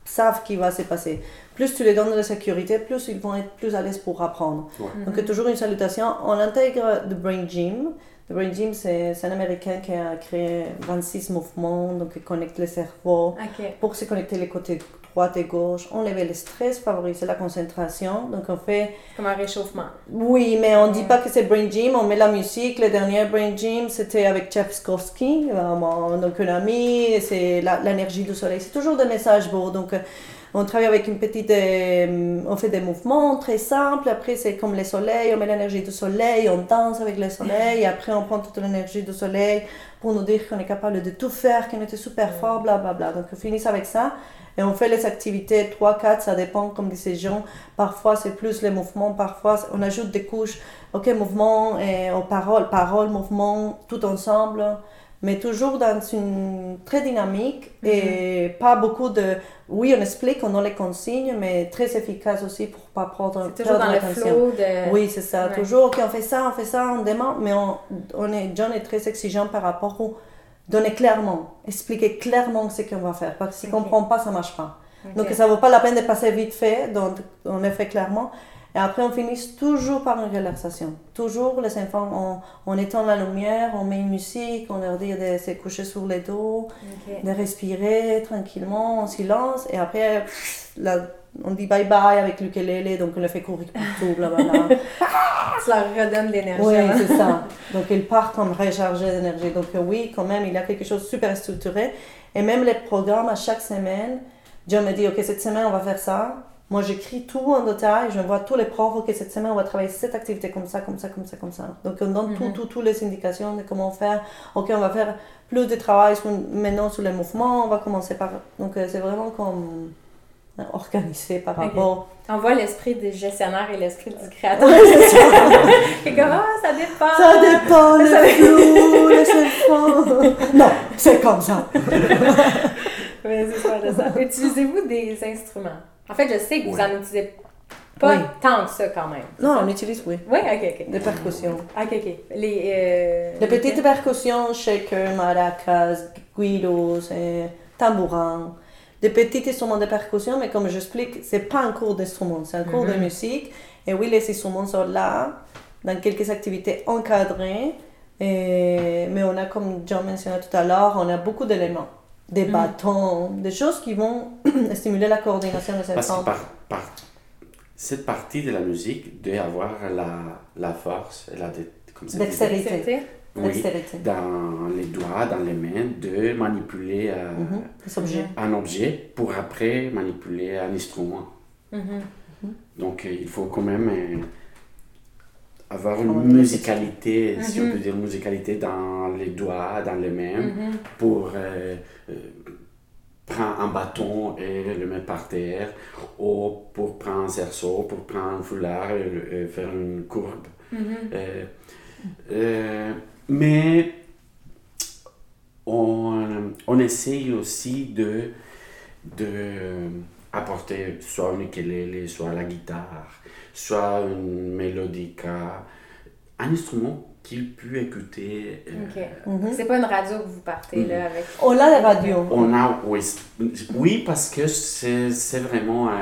S3: savent qui va se passer. Plus tu les donnes de la sécurité, plus ils vont être plus à l'aise pour apprendre.
S2: Ouais.
S3: Donc, toujours une salutation. On intègre The Brain Gym. The Brain Gym, c'est c'est un Américain qui a créé 26 mouvements, donc qui connecte le cerveau pour se connecter les côtés droite et gauche, enlever le stress, favoriser la concentration. Donc on fait,
S1: Comme un réchauffement.
S3: oui, mais on dit
S1: Ouais.
S3: pas que c'est Brain Gym, on met la musique. Le dernier Brain Gym, c'était avec Tchaikovsky, vraiment, donc un ami, c'est l'énergie du soleil. C'est toujours des messages beaux. Donc euh, on travaille avec une petite, euh, on fait des mouvements très simples. Après c'est comme le soleil, on met l'énergie du soleil, on danse avec le soleil. Et après on prend toute l'énergie du soleil pour nous dire qu'on est capable de tout faire, qu'on était super fort, bla bla bla. Donc on finit avec ça. Et on fait les activités 3, 4, ça dépend comme des gens. Parfois c'est plus les mouvements, parfois on ajoute des couches. Ok, mouvement et aux paroles, paroles, mouvement, tout ensemble. Mais toujours dans une très dynamique et pas beaucoup de. Oui, on explique, on a les consignes, mais très efficace aussi pour pas prendre
S1: C'est toujours dans le flow de...
S3: Oui, c'est ça.
S1: Ouais.
S3: Toujours, ok, on fait ça, on fait ça, on demande, mais on, on est, John est très exigeant par rapport au donner clairement, expliquer clairement ce qu'on va faire. Parce que s'il ne
S1: Ok.
S3: comprend pas, ça ne marche pas. Donc, ça ne vaut pas la peine de passer vite fait, donc on le fait clairement. Et après, on finit toujours par une relaxation. Toujours, les enfants, on, on éteint la lumière, on met une musique, on leur dit de se coucher sur les dos, de respirer tranquillement, en silence. Et après, la- on dit bye bye avec l'ukulélé, donc on le fait courir partout, blablabla.
S1: Redonnes de l'énergie.
S3: Oui,
S1: hein?
S3: c'est ça. Donc, il part comme rechargé d'énergie. Donc, euh, oui, quand même, il y a quelque chose de super structuré. Et même les programmes à chaque semaine, John me dit, OK, cette semaine, on va faire ça. Moi, j'écris tout en détail, je vois tous les profs, ok, cette semaine, on va travailler cette activité comme ça, comme ça, comme ça, comme ça. Donc, on donne tout,
S1: Mhm.
S3: tout, toutes les indications de comment faire. Ok, on va faire plus de travail sur- maintenant sur les mouvements, on va commencer par... Donc, euh, c'est vraiment comme organisé par rapport...
S1: On voit l'esprit du gestionnaire et l'esprit du créateur. C'est comme, ah, ça dépend.
S3: Ça dépend, le
S1: Ça-
S3: flou, les enfants. Non, c'est comme ça.
S1: Ouais, c'est ça, c'est ça. Utilisez-vous des instruments? En fait, je sais que vous
S2: Oui.
S1: en utilisez pas
S3: Oui.
S1: tant que ça quand même.
S3: Non, on utilise, oui.
S1: Oui, ok, ok.
S3: Des percussions.
S1: Ok, ok. Les, euh,
S3: Des petites percussions, shaker, maracas, guidos, et tambourins. Des petits instruments de percussion, mais comme j'explique, c'est pas un cours d'instrument, c'est un cours de
S1: Mhm.
S3: musique. Et oui, les instruments sont là, dans quelques activités encadrées. Et- mais on a, comme John mentionnait tout à l'heure, on a beaucoup d'éléments. Des
S1: Mhm.
S3: bâtons, des choses qui vont stimuler la coordination des
S2: Parce que
S3: enfants.
S2: par, par cette partie de la musique doit avoir la, la force et la
S3: Dextérité.
S2: Oui, dans les doigts, dans les mains, de manipuler euh,
S3: Mhm.
S2: Un objet pour après manipuler un instrument.
S1: Mhm.
S2: Donc euh, il faut quand même euh, avoir
S3: Oh,
S2: une musicalité, si on
S1: Mhm.
S2: peut dire musicalité dans les doigts, dans les mains,
S1: Mhm.
S2: pour prendre un bâton et le mettre par terre, ou pour prendre un cerceau, pour prendre un foulard et, et faire une courbe.
S1: Mhm.
S2: Euh, mais on, on essaye aussi de, de apporter soit un ukulélé, soit la guitare, soit une mélodica, un instrument qu'il peut écouter. euh,
S1: Ok.
S3: Mhm.
S1: C'est pas une radio que vous partez là avec.
S3: On a les radios.
S2: On a, oui, oui parce que c'est c'est vraiment euh,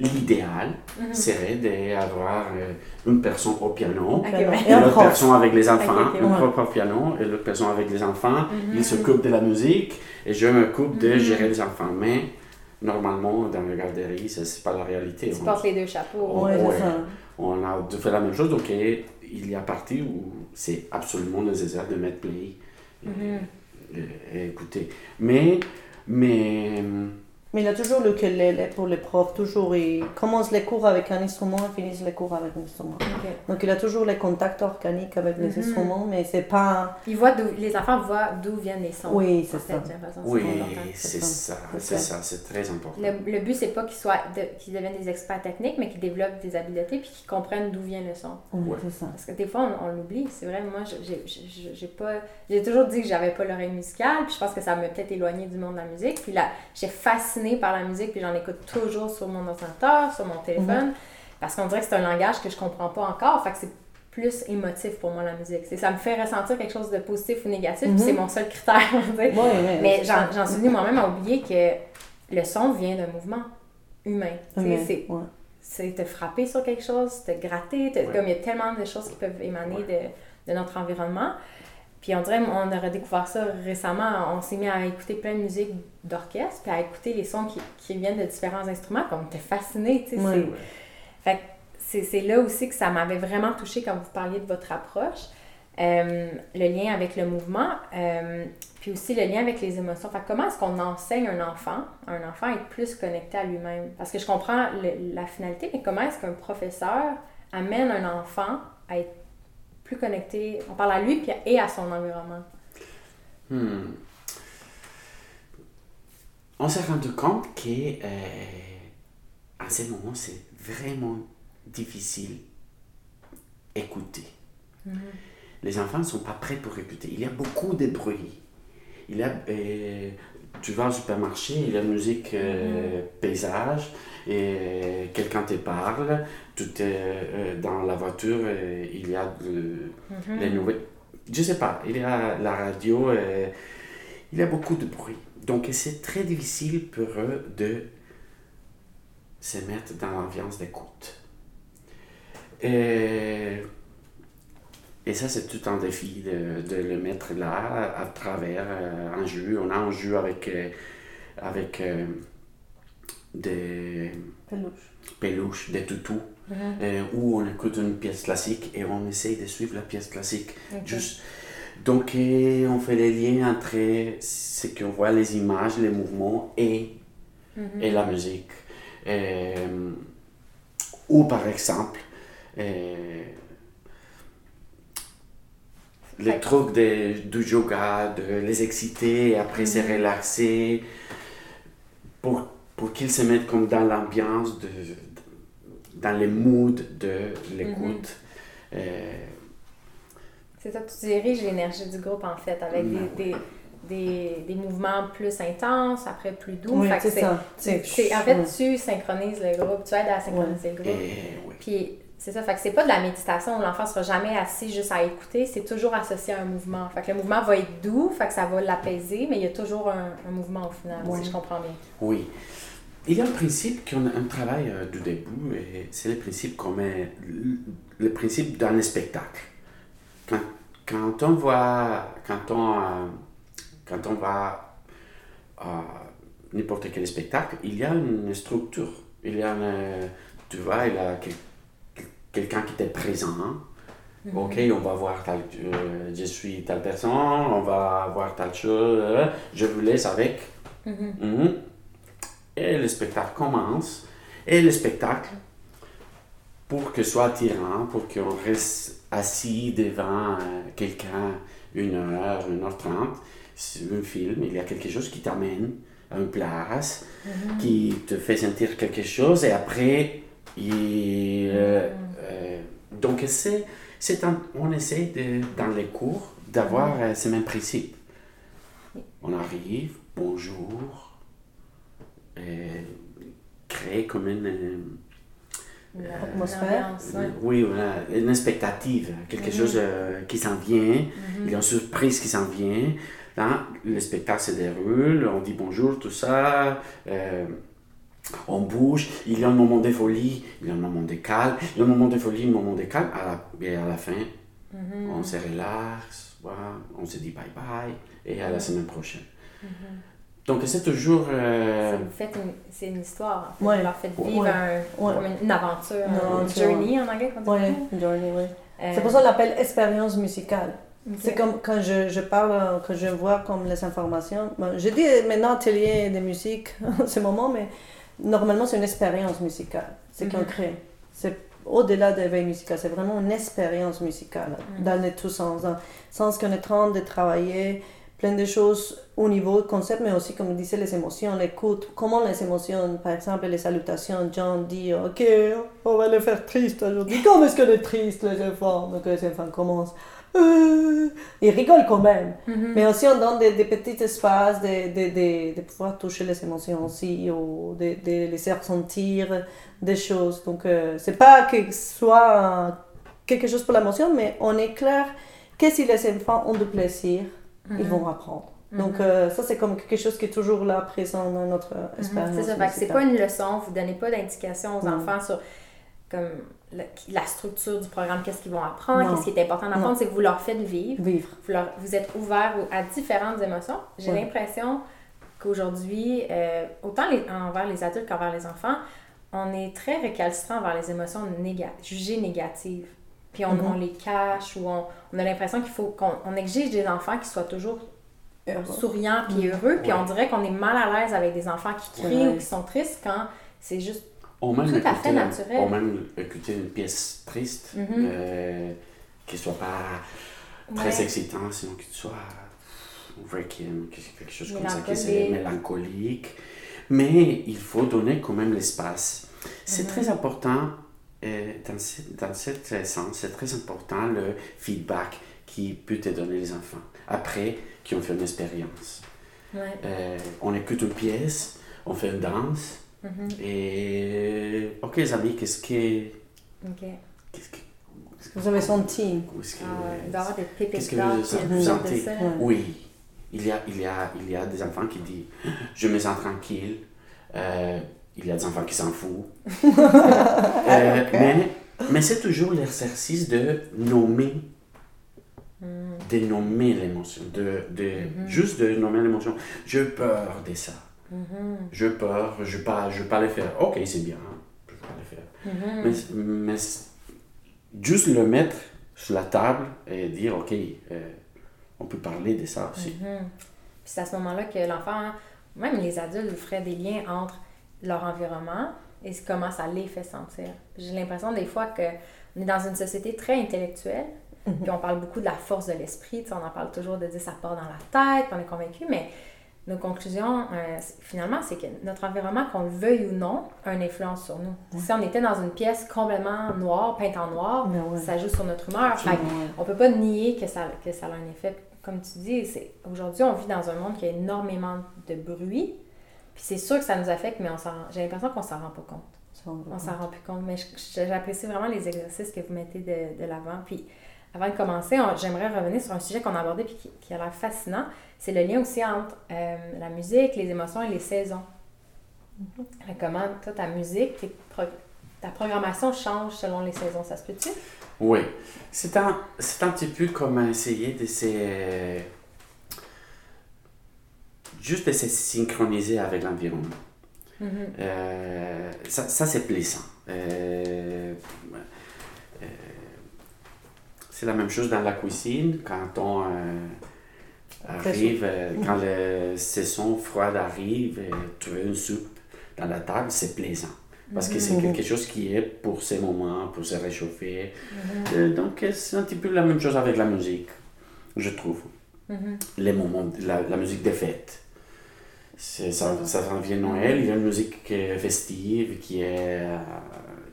S2: l'idéal,
S1: Mhm.
S2: serait d'avoir euh, une personne au piano.
S1: Ok,
S3: Piano.
S1: ouais.
S3: Et
S2: l'autre personne avec les enfants,
S1: Ok, ok,
S2: une
S3: ouais.
S2: propre au piano, et l'autre personne avec les enfants.
S1: Mhm.
S2: Il s'occupe de la musique et je m'occupe de
S1: Mhm.
S2: gérer les enfants. Mais normalement, dans la garderie, ça, c'est pas la réalité.
S1: Tu
S2: On,
S1: portes les deux chapeaux.
S3: Ouais,
S2: Ouais.
S3: ça.
S2: on a fait la même chose, donc et il y a partie où c'est absolument nécessaire de mettre play et, et- et écouter. Mais, mais
S3: Mais il y a toujours le ukulélé pour les profs, toujours. Ils commencent les cours avec un instrument et finissent les cours avec un instrument. Donc il a toujours les contacts organiques avec les
S1: Mhm.
S3: instruments, mais c'est pas.
S1: Ils voient les enfants voient d'où viennent les sons.
S3: Oui, c'est ça.
S2: oui,
S1: c'est
S3: ça. C'est ça.
S2: c'est très important.
S1: Le, le but, c'est pas qu'ils soient de- qu'ils deviennent des experts techniques, mais qu'ils développent des habiletés puis qu'ils comprennent d'où vient le son.
S3: Oui,
S2: Ouais.
S3: c'est ça.
S1: Parce que des fois, on, on l'oublie. C'est vrai, moi, j'ai- pas. J'ai toujours dit que j'avais pas l'oreille musicale, puis je pense que ça m'a peut-être éloigné du monde de la musique. Puis là, j'ai fascinée par la musique, puis j'en écoute toujours sur mon ordinateur, sur mon téléphone, parce qu'on dirait que c'est un langage que je comprends pas encore. Fait que c'est plus émotif pour moi, la musique. C'est- Ça me fait ressentir quelque chose de positif ou négatif,
S3: Mhm.
S1: puis c'est mon seul critère. Mais j'en suis venue moi-même à oublier que le son vient d'un mouvement humain. C'est-
S3: ouais.
S1: c'est te frapper sur quelque chose, te gratter, te- comme il y a tellement de choses qui peuvent émaner de, de notre environnement. Puis on dirait, on a redécouvert ça récemment, on s'est mis à écouter plein de musique d'orchestre, puis à écouter les sons qui, qui viennent de différents instruments, comme t'es fasciné, tu sais.
S3: Ouais.
S1: c'est- Fait que c'est c'est là aussi que ça m'avait vraiment touché quand vous parliez de votre approche. Euh, le lien avec le mouvement, euh, puis aussi le lien avec les émotions. Fait que comment est-ce qu'on enseigne un enfant, à un enfant à être plus connecté à lui-même? Parce que je comprends le- la finalité, mais comment est-ce qu'un professeur amène un enfant à être plus connecté, on parle à lui et à son environnement?
S2: Hmm. On s'est rendu compte que euh, à ce moment, c'est vraiment difficile écouter. Les enfants ne sont pas prêts pour écouter. Il y a beaucoup de bruit. Il y a, euh, tu vas au supermarché, il y a musique euh, paysage, et quelqu'un te parle, tout est euh, dans la voiture, il y a de- les nouvelles. Je sais pas, il y a la radio, il y a beaucoup de bruit. Donc c'est très difficile pour eux de se mettre dans l'ambiance d'écoute. Et, et ça, c'est tout un défi de, de le mettre là à travers euh, un jeu. On a un jeu avec, euh, avec des
S3: Peluche.
S2: peluches, des toutous, euh, où on écoute une pièce classique et on essaye de suivre la pièce classique. Juste. Donc, euh, on fait les liens entre ce qu'on voit, les images, les mouvements et, et la musique. Euh, ou par exemple, les trucs de, du yoga, de les exciter et après se relaxer pour, pour qu'ils se mettent comme dans l'ambiance, de, dans les moods de l'écoute. Euh,
S1: C'est ça, tu diriges l'énergie du groupe en fait, avec
S2: Ben
S1: des, des, des, des mouvements plus intenses, après plus doux.
S3: Oui, c'est ça.
S1: en fait, tu synchronises le groupe, tu aides à synchroniser le groupe.
S2: et oui.
S1: Puis c'est ça, fait que c'est pas de la méditation où l'enfant sera jamais assis juste à écouter, c'est toujours associé à un mouvement. Fait que le mouvement va être doux, fait que ça va l'apaiser, mais il y a toujours un, un mouvement au final, si je comprends bien.
S2: Oui. Il y a un principe qu'on on travaille euh, du début, et c'est le principe qu'on met, le- le principe dans le spectacle. Quand, quand on voit, quand on, euh, quand on va à n'importe quel spectacle, il y a une structure. Il y a une, tu vois, il y a quel- quelqu'un qui est présent. Ok, on va voir euh, je suis telle personne, on va voir telle chose, euh, je vous laisse avec. Mhm. Et le spectacle commence. Et le spectacle, pour que soit attirant, pour qu'on reste assis devant euh, quelqu'un une heure, une heure trente, sur un film, il y a quelque chose qui t'amène à une place, qui te fait sentir quelque chose, et après, il, euh, euh, donc c'est, c'est un- on essaie de, dans les cours d'avoir euh, ce même principe. On arrive, bonjour, créer comme une, euh,
S1: Une
S3: Atmosphère.
S1: ambiance, ouais.
S2: oui, voilà, une expectative, quelque chose euh, qui s'en vient, il y a une surprise qui s'en vient. Là, le spectacle se déroule, on dit bonjour, tout ça, euh, on bouge, il y a un moment de folie, il y a un moment de calme, il y a un moment de folie, un moment de calme, à la, et à la fin, on se relaxe, voilà, on se dit bye bye, et à la semaine prochaine. Donc c'est toujours... euh,
S1: fait une- C'est une histoire. En fait.
S3: Ouais.
S1: Vous leur faites vivre
S3: Ouais.
S1: un-
S3: Ouais.
S1: comme une, une aventure,
S3: Une
S1: un
S3: aventure,
S1: journey en anglais, dit.
S3: Ouais, journey, oui.
S1: Euh,
S3: C'est pour ça qu'on l'appelle expérience musicale. C'est comme quand je, je parle, que je vois comme les informations. Bon, je dis maintenant atelier de musique en ce moment, mais normalement c'est une expérience musicale. C'est qu'on
S1: Mhm.
S3: crée. C'est au-delà de l'éveil musical, c'est vraiment une expérience musicale dans les tous sens. Dans le sens qu'on est en train de travailler plein de choses au niveau concept, mais aussi, comme je disais, les émotions, l'écoute. Comment les émotions, par exemple, les salutations, John dit Ok, on va le faire triste aujourd'hui. Comment est-ce qu'on est triste, les enfants Donc les enfants commencent? Euh, ils rigolent quand même.
S1: Mhm.
S3: Mais aussi, on donne des, des petits espaces de, de, de, de pouvoir toucher les émotions aussi, ou de, de laisser ressentir des choses. Donc, euh, c'est pas que ce soit quelque chose pour l'émotion, mais on est clair que si les enfants ont du plaisir, ils vont apprendre. Donc, euh, ça, c'est comme quelque chose qui est toujours là, présent dans notre
S1: Mhm,
S3: expérience.
S1: C'est ça, c'est pas une leçon, vous donnez pas d'indication aux enfants sur comme la, la structure du programme, qu'est-ce qu'ils vont apprendre, qu'est-ce qui est important d'apprendre, c'est que vous leur faites vivre,
S3: Vivre.
S1: vous, leur- vous êtes ouvert à différentes émotions. J'ai
S3: Ouais.
S1: l'impression qu'aujourd'hui, euh, autant les- envers les adultes qu'envers les enfants, on est très récalcitrant envers les émotions néga- jugées négatives. Puis on,
S3: Mhm.
S1: on les cache ou on, on a l'impression qu'il faut qu'on on exige des enfants qui soient toujours souriants puis heureux. Puis
S2: Ouais.
S1: on dirait qu'on est mal à l'aise avec des enfants qui crient
S3: Ouais.
S1: ou qui sont tristes quand c'est juste
S2: On même
S1: Tout à fait naturel.
S2: On même écouter une pièce triste,
S1: Mhm.
S2: euh, qui soit pas très
S1: Ouais.
S2: excitant, sinon qu'il soit requiem, quelque chose comme ça, qui
S1: Mélancolique.
S2: c'est mélancolique. Mais il faut donner quand même l'espace. C'est
S1: Mhm.
S2: très important, dans, ce, dans cet sens, c'est très important le feedback qui peut te donner les enfants après qu'ils ont fait une expérience.
S1: Ouais.
S2: Euh, on écoute une pièce, on fait une danse,
S1: Mhm.
S2: et ok les amis, qu'est-ce que...
S1: Ok.
S2: Qu'est-ce que...
S3: Vous avez senti?
S2: qu'est-ce que-
S1: Ah ouais,
S2: Qu'est-ce que vous- vous sentez? Oui, il y, a, il, y a, il y a des enfants qui disent Je me sens tranquille. Euh, il y a des enfants qui s'en foutent. Euh, mais mais c'est toujours l'exercice de nommer, de nommer l'émotion, de, de, juste de nommer l'émotion. J'ai peur de ça.
S1: Mhm.
S2: J'ai peur, je ne pas, je pas le faire. Ok, c'est bien, je vais pas le faire.
S1: Mhm.
S2: Mais, mais juste le mettre sur la table et dire, OK, euh, on peut parler de ça aussi.
S1: Mhm. Puis c'est à ce moment-là que l'enfant, même les adultes, feraient des liens entre leur environnement et comment ça les fait sentir. J'ai l'impression des fois que on est dans une société très intellectuelle,
S3: Mhm.
S1: puis on parle beaucoup de la force de l'esprit, on en parle toujours de dire ça part dans la tête, on est convaincu, mais nos conclusions, euh, finalement, c'est que notre environnement, qu'on le veuille ou non, a une influence sur nous. Si on était dans une pièce complètement noire, peinte en noir,
S3: Ben ouais.
S1: ça joue sur notre humeur. Fait on peut pas nier que ça, que ça a un effet. Comme tu dis, aujourd'hui, on vit dans un monde qui a énormément de bruit. Puis c'est sûr que ça nous affecte, mais on s'en rend- j'ai l'impression qu'on s'en rend pas compte. On s'en rend plus compte. Mais j'apprécie vraiment les exercices que vous mettez de, de l'avant. Puis avant de commencer, j'aimerais revenir sur un sujet qu'on a abordé puis qui, qui a l'air fascinant. C'est le lien aussi entre euh, la musique, les émotions et les saisons. Fait Comment, toi, ta musique, tes pro- ta programmation change selon les saisons, ça se peut-tu?
S2: Oui, c'est un, c'est un petit peu comme essayer de se... Juste de se synchroniser avec l'environnement.
S1: Mhm.
S2: Euh, ça, ça, c'est plaisant. Euh, euh, c'est la même chose dans la cuisine quand on arrive, quand la saison froide arrive, trouver une soupe dans la table, c'est plaisant. Parce que c'est
S3: Mhm.
S2: quelque chose qui est pour ces moments, pour se réchauffer. Euh, donc, c'est un petit peu la même chose avec la musique, je trouve. Les moments, la, la musique des fêtes. C'est- Ça, ça s'en vient Noël, il y a une musique qui est festive, qui, est, euh,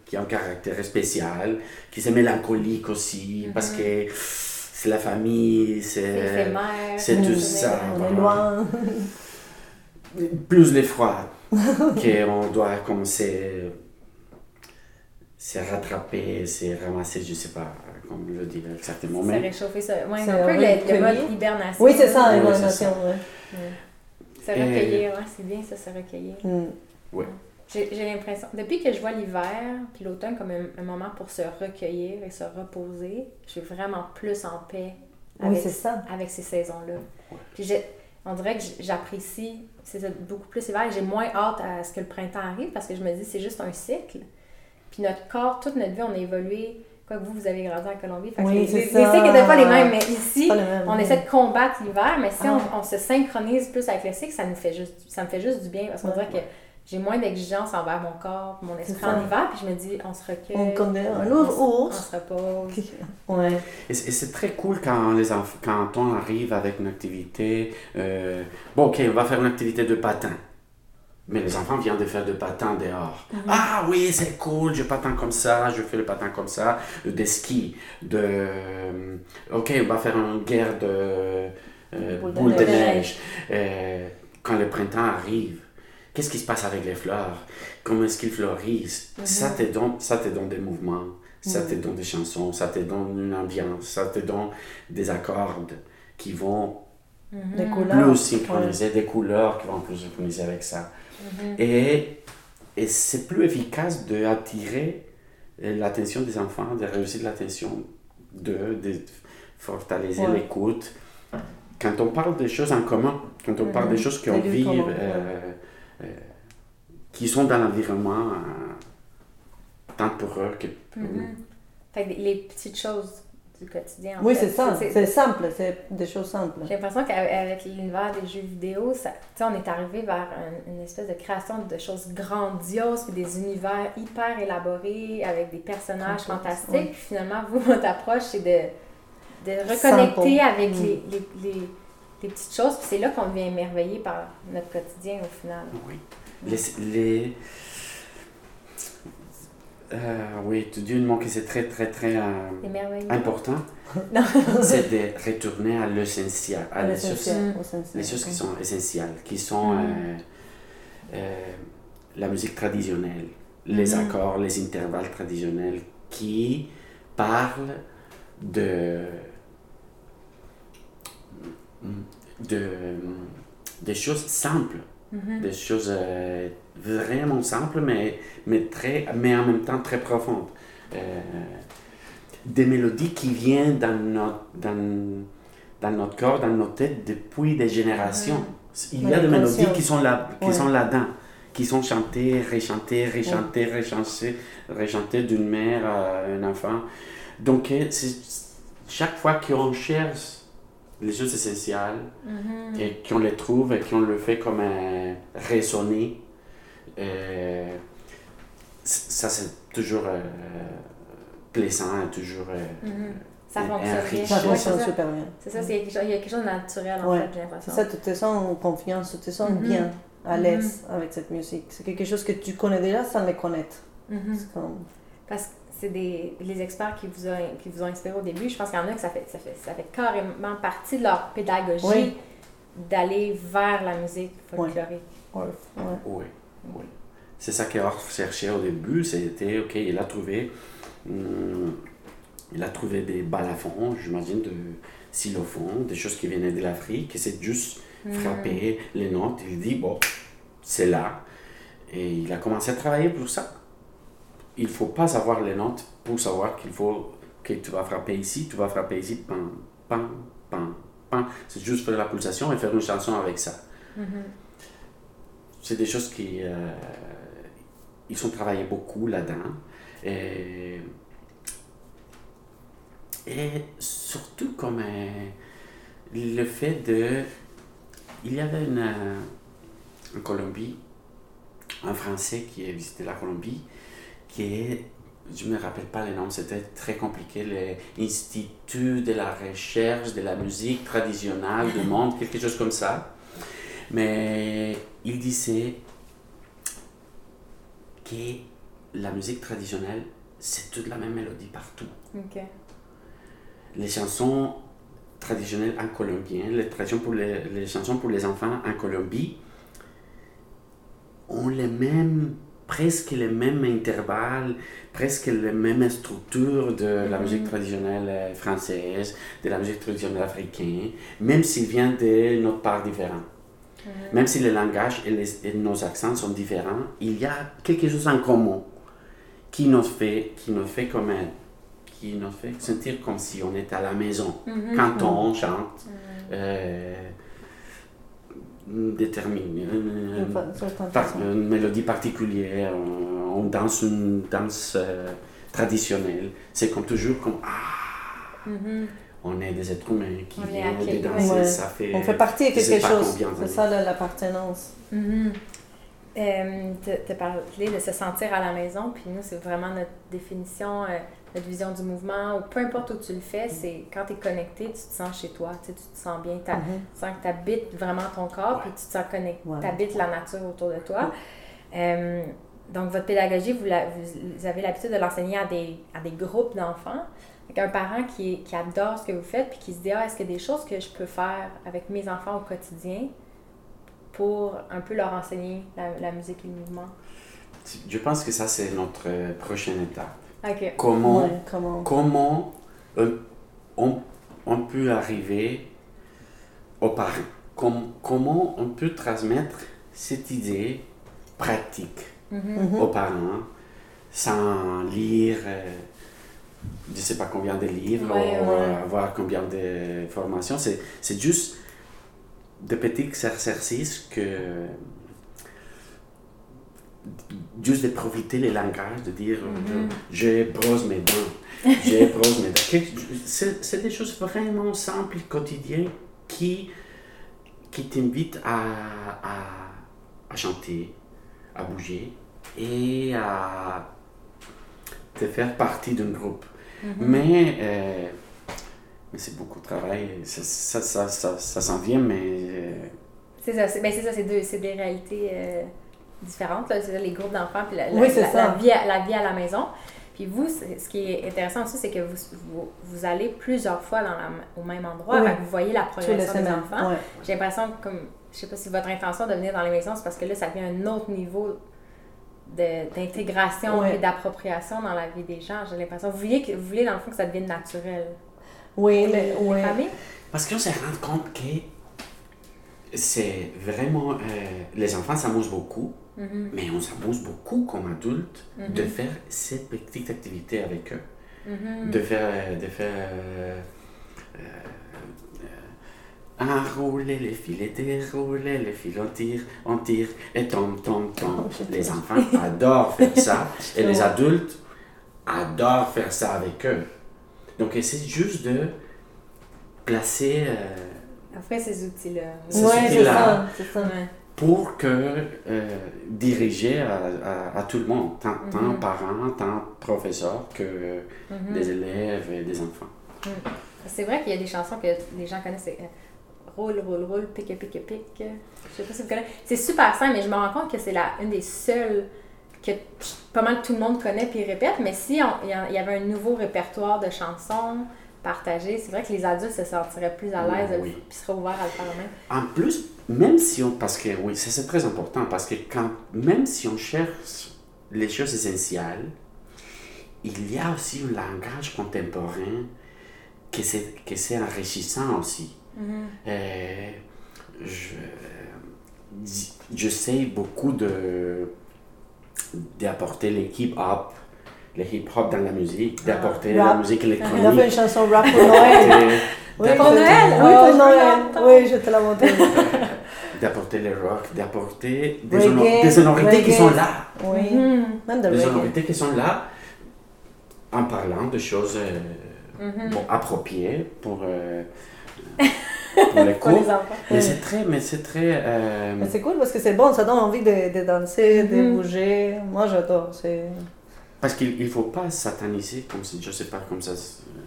S2: qui a un caractère spécial, qui est mélancolique aussi, parce que c'est la famille,
S1: C'est
S2: c'est tout ça.
S3: On est
S2: voilà.
S3: loin.
S2: plus les froids, qu'on doit commencer se rattraper, se ramasser, je sais pas comment le dire exactement.
S1: Se réchauffer, ça. Ouais,
S3: C'est
S1: un peu le, le
S3: recueillir.
S1: mode hibernation.
S3: Oui, c'est ça,
S2: Oui, c'est
S3: ouais.
S1: Se recueillir, ouais, c'est bien ça, se recueillir.
S3: Mm.
S1: J'ai j'ai l'impression, depuis que je vois l'hiver puis l'automne comme un, un moment pour se recueillir et se reposer, je suis vraiment plus en paix avec,
S3: c'est ça.
S1: avec ces saisons-là. Puis on dirait que j'apprécie beaucoup plus l'hiver et j'ai moins hâte à ce que le printemps arrive parce que je me dis c'est juste un cycle. Puis notre corps, toute notre vie, on a évolué. Quoi que vous, vous avez grandi en Colombie. Fait que
S3: Oui,
S1: les,
S3: c'est
S1: cycles n'étaient pas les mêmes, mais ici,
S3: même,
S1: on
S3: oui.
S1: essaie de combattre l'hiver, mais si
S3: Ah.
S1: on, on se synchronise plus avec le cycle, ça, nous fait juste, ça me fait juste du bien parce qu'on
S3: Ouais.
S1: dirait que j'ai moins d'exigence envers mon corps, mon esprit en hiver, puis je me dis, on se recueille.
S3: On connaît un
S1: on, se- on
S3: ours.
S1: se repose.
S3: Ouais.
S2: Et c'est et c'est très cool quand, les enf- quand on arrive avec une activité. euh, bon, ok, on va faire une activité de patin. Mais les enfants viennent de faire de patin dehors. Ah oui, c'est cool, je patine comme ça, je fais le patin comme ça. Des skis, de. euh, Ok, on va faire une guerre de euh,
S3: Boule de
S2: boules de
S3: neige.
S2: neige. Euh, quand le printemps arrive, qu'est-ce qui se passe avec les fleurs? Comment est-ce qu'ils fleurissent? Ça te donne, ça te donne des mouvements, ça te donne des chansons, ça te donne une ambiance, ça te donne des accords qui vont
S3: Des couleurs.
S2: plus synchroniser, des couleurs qui vont plus synchroniser avec ça. Et, et c'est plus efficace d'attirer l'attention des enfants, de réussir l'attention d'eux, de fortaliser
S3: Ouais.
S2: l'écoute. Quand on parle des choses en commun, quand on parle des choses qu'on vit, euh, euh, qui sont dans l'environnement, euh, tant pour eux que pour nous.
S1: Mhm. Fait que les petites choses du quotidien. en
S3: Oui, c'est ça. C'est simple, c'est des choses simples.
S1: J'ai l'impression qu'avec l'univers des jeux vidéo, ça, tu sais, on est arrivé vers un- une espèce de création de choses grandioses, puis des univers hyper élaborés, avec des personnages fantastiques. Puis finalement, vous, votre approche, c'est de, de reconnecter
S3: Simple.
S1: avec
S3: Mm.
S1: les, les, les, les petites choses. Puis c'est là qu'on devient émerveillé par notre quotidien au final.
S2: Oui. Les, les... Euh, oui, tu mot qui c'est très, très, très euh, important. C'est de retourner à l'essentiel, à les choses, les choses qui sont essentielles, qui sont
S1: Mm.
S2: euh, la musique traditionnelle, les
S1: Mm.
S2: accords, les intervalles traditionnels, qui parlent de, de des choses simples des choses vraiment simples, mais, mais, très, mais en même temps très profondes. Euh, des mélodies qui viennent dans notre, dans, dans notre corps, dans nos têtes depuis des générations. Il y
S3: Ouais,
S2: a des mélodies qui sont là, qui
S3: Ouais.
S2: sont là-dedans, qui sont chantées, rechantées, rechantées, rechantées, rechantées d'une mère à un enfant. Donc, euh, chaque fois qu'on cherche les choses essentielles,
S1: Mhm.
S2: et qu'on les trouve et qu'on le fait comme un résonner, euh, ça c'est toujours euh, plaisant, toujours. euh,
S1: Mhm. Ça fonctionne.
S3: Ça
S1: ça.
S3: super bien.
S1: C'est ça, c'est quelque chose- il y a quelque chose de naturel en
S3: Ouais.
S1: fait, j'ai
S3: C'est ça, tu te sens en confiance, tu te sens
S1: Mhm.
S3: bien, à
S1: Mhm.
S3: l'aise avec cette musique. C'est quelque chose que tu connais déjà sans le connaître. Comme...
S1: Parce que c'est des les experts qui vous, ont, qui vous ont inspiré au début. Je pense qu'il y en a que ça fait, ça fait, ça fait carrément partie de leur pédagogie
S3: Oui.
S1: d'aller vers la musique folklorique.
S3: Ouais. ouais.
S2: Oui, oui. C'est ça qu'Orff cherchait au début, c'était, ok, il a trouvé, hum, il a trouvé des balafons, j'imagine, de xylophones, des choses qui venaient de l'Afrique, et c'est juste frapper les notes, il dit, bon, c'est là. Et il a commencé à travailler pour ça. Il faut pas savoir les notes pour savoir qu'il faut, que tu vas frapper ici, tu vas frapper ici, pam, pam, pam, pam. C'est juste faire la pulsation et faire une chanson avec ça
S1: Mhm.
S2: C'est des choses qui. euh, ils ont travaillé beaucoup là-dedans. Et, et surtout, comme euh, le fait de. Il y avait une, euh, en Colombie un Français qui a visité la Colombie, qui est. Je me rappelle pas les noms, c'était très compliqué. L'Institut de la recherche de la musique traditionnelle du monde, quelque chose comme ça. Mais il disait que la musique traditionnelle, c'est toute la même mélodie partout. Les chansons traditionnelles en les, pour les, les chansons pour les enfants en Colombie, ont les mêmes, presque les mêmes intervalles, presque les mêmes structures de la
S1: Mhm.
S2: musique traditionnelle euh, française, de la musique traditionnelle africaine, même s'ils viennent de notre part différente. Même si le langage et, les- et nos accents sont différents, il y a quelque chose en commun qui nous fait, qui nous fait comme qui nous fait sentir comme si on était à la maison
S1: Mhm.
S2: quand on chante euh, euh,
S3: façon.
S2: une mélodie particulière, on, on danse une danse euh, traditionnelle. C'est comme toujours comme ah,
S1: Mhm.
S2: On est des êtres humains qui viennent de
S1: accueillis,
S2: danser,
S3: ouais.
S2: ça fait.
S3: On fait partie de quelque chose. C'est ça la- l'appartenance.
S1: Mhm. Euh, tu as parlé de se sentir à la maison, puis nous, c'est vraiment notre définition, euh, notre vision du mouvement, ou peu importe où tu le fais, c'est quand tu es connecté, tu te sens chez toi, tu, sais, tu te sens bien,
S3: Mhm.
S1: tu sens que tu habites vraiment ton corps,
S2: Ouais.
S1: puis tu te sens connecté,
S3: Ouais.
S1: tu habites la nature autour de toi. Euh, donc, votre pédagogie, vous, la- vous, vous avez l'habitude de l'enseigner à des, à des groupes d'enfants. Qu'un parent qui, qui adore ce que vous faites, puis qui se dit Ah, est-ce qu'il y a des choses que je peux faire avec mes enfants au quotidien pour un peu leur enseigner la, la musique et le mouvement?
S2: Je pense que ça, c'est notre euh, prochaine étape.
S1: Ok.
S2: Comment,
S3: Ouais, comment?
S2: comment euh, on, on peut arriver aux parents Com- Comment on peut transmettre cette idée pratique
S1: Mhm.
S3: Mhm.
S2: aux parents sans lire, euh, je ne sais pas combien de livres,
S1: Ouais,
S2: ou
S3: ouais.
S2: avoir combien de formations. C'est, c'est juste des petits exercices que. Juste de profiter les langages, de dire
S1: Mhm.
S2: je brosse mes dents, je brosse mes dents. C'est, c'est des choses vraiment simples, quotidiennes, qui, qui t'invitent à, à, à chanter, à bouger et à te faire partie d'un groupe.
S1: Mhm.
S2: Mais, euh, mais c'est beaucoup de travail, ça, ça, ça, ça, ça s'en vient, mais euh,
S1: C'est ça, c'est, ben c'est ça, c'est, deux, c'est des réalités euh, différentes. Là. C'est les groupes d'enfants puis la, la-
S3: Oui, c'est
S1: la-
S3: ça.
S1: la vie, à, la vie à la maison. Puis vous, ce qui est intéressant aussi, c'est que vous, vous, vous allez plusieurs fois dans la, au même endroit.
S3: Oui.
S1: Vous voyez la progression des enfants.
S3: Ouais.
S1: J'ai l'impression que, comme, je sais pas si votre intention de venir dans les maisons, c'est parce que là, ça devient un autre niveau de, d'intégration
S3: Ouais.
S1: et d'appropriation dans la vie des gens. J'ai l'impression. Vous voulez, que, vous voulez, dans le fond, que ça devienne naturel.
S3: Oui,
S1: Les-
S3: mais
S1: les
S3: oui.
S1: familles?
S2: parce qu'on se rend compte que c'est vraiment. euh, les enfants s'amusent beaucoup,
S1: Mhm,
S2: mais on s'amuse beaucoup comme adultes
S1: Mhm.
S2: de faire cette petite activité avec eux.
S1: mhm.
S2: de faire, de faire euh, euh, euh, enrouler les fils, dérouler les fils, on tire, on tire, et tombe, tombe, tombe. Les enfants adorent faire ça, et les adultes adorent faire ça avec eux. Donc, c'est juste de placer, euh,
S1: Après, ces outils-là.
S2: Ces
S3: Ouais, c'est
S2: outils-là.
S3: ça, c'est ça.
S1: Ouais.
S2: pour que euh, diriger à, à- à tout le monde, tant, tant
S1: Mhm.
S2: parents, tant professeurs que
S1: Mhm.
S2: des élèves et des enfants.
S1: C'est vrai qu'il y a des chansons que les gens connaissent. Roule, roule, roule, pique, pique, pique. Je sais pas si vous connaissez. C'est super simple, mais je me rends compte que c'est la, une des seules que pas mal tout le monde connaît puis répète. Mais si on- il y avait un nouveau répertoire de chansons partagées, c'est vrai que les adultes se sentiraient plus à l'aise
S2: Oui.
S1: puis seraient ouverts à le faire eux-mêmes.
S2: En plus, même si on, parce que oui, c'est très important, parce que quand, même si on cherche les choses essentielles, il y a aussi un langage contemporain que c'est, que c'est enrichissant aussi. Euh, je, je sais beaucoup de, d'apporter les hip-hop, les hip-hop dans la musique, d'apporter la
S3: Rap.
S2: musique
S3: Il a fait
S2: électronique.
S3: une chanson rap pour Noël.
S2: d'apporter-
S3: Oui,
S1: Pour Noël?
S3: Oui, pour Noël. Oui, je te l'ai montré.
S2: d'apporter le rock, d'apporter des,
S3: Reggae,
S2: honor- des sonorités qui sont là.
S3: Oui, même de
S2: Des sonorités qui sont là en parlant de choses euh,
S1: Mhm.
S2: bon, appropriées pour, euh, pour les
S1: Pour les
S2: cours. Mais c'est très, mais c'est très... euh,
S3: Mais c'est cool parce que c'est bon, ça donne envie de, de danser, de
S1: Mhm.
S3: bouger. Moi, j'adore. C'est...
S2: parce qu'il ne faut pas sataniser comme si, je sais pas, comme ça...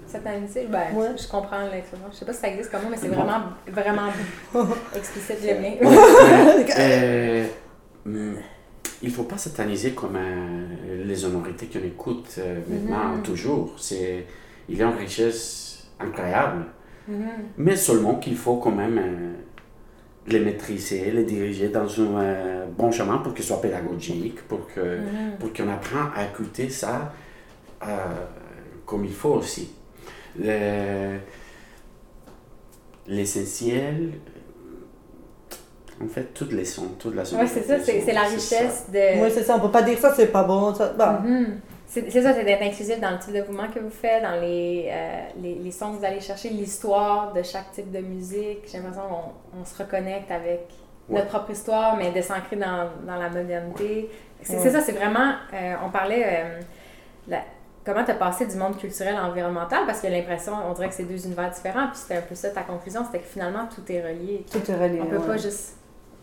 S1: Satanisé, ben,
S3: Ouais.
S1: je comprends l'expression. Je sais pas si ça existe comme mot, mais c'est
S2: Bon.
S1: vraiment, vraiment explicite, j'aime bien.
S2: Euh, hum, il faut pas sataniser comme euh, les sonorités qu'on écoute euh, maintenant,
S1: Mhm.
S2: toujours. C'est, il y a une richesse incroyable.
S1: Mhm.
S2: Mais seulement qu'il faut quand même euh, les maîtriser, les diriger dans un euh, bon chemin pour qu'ils soient pédagogiques, pour que
S1: Mhm.
S2: pour qu'on apprenne à écouter ça euh, comme il faut aussi. Le- L'essentiel, en fait, toutes les sons, toute la
S1: Ouais, c'est ça, c'est la richesse de.
S3: Oui, c'est ça. On peut pas dire ça, c'est pas bon. Ça... Bah,
S1: Mhm. C'est c'est ça, c'est d'être inclusif dans le type de mouvement que vous faites, dans les, euh, les, les sons que vous allez chercher, l'histoire de chaque type de musique. J'ai l'impression qu'on on se reconnecte avec
S2: Ouais.
S1: notre propre histoire, mais de s'ancrer dans, dans la modernité. C'est
S3: Ouais.
S1: ça, c'est vraiment. euh, on parlait. euh, la- comment tu as passé du monde culturel à environnemental? Parce qu'il y a l'impression, on dirait que c'est deux univers différents, puis c'était un peu ça ta conclusion, c'était que finalement tout est relié.
S3: tout est relié.
S1: On peut
S3: ouais.
S1: pas juste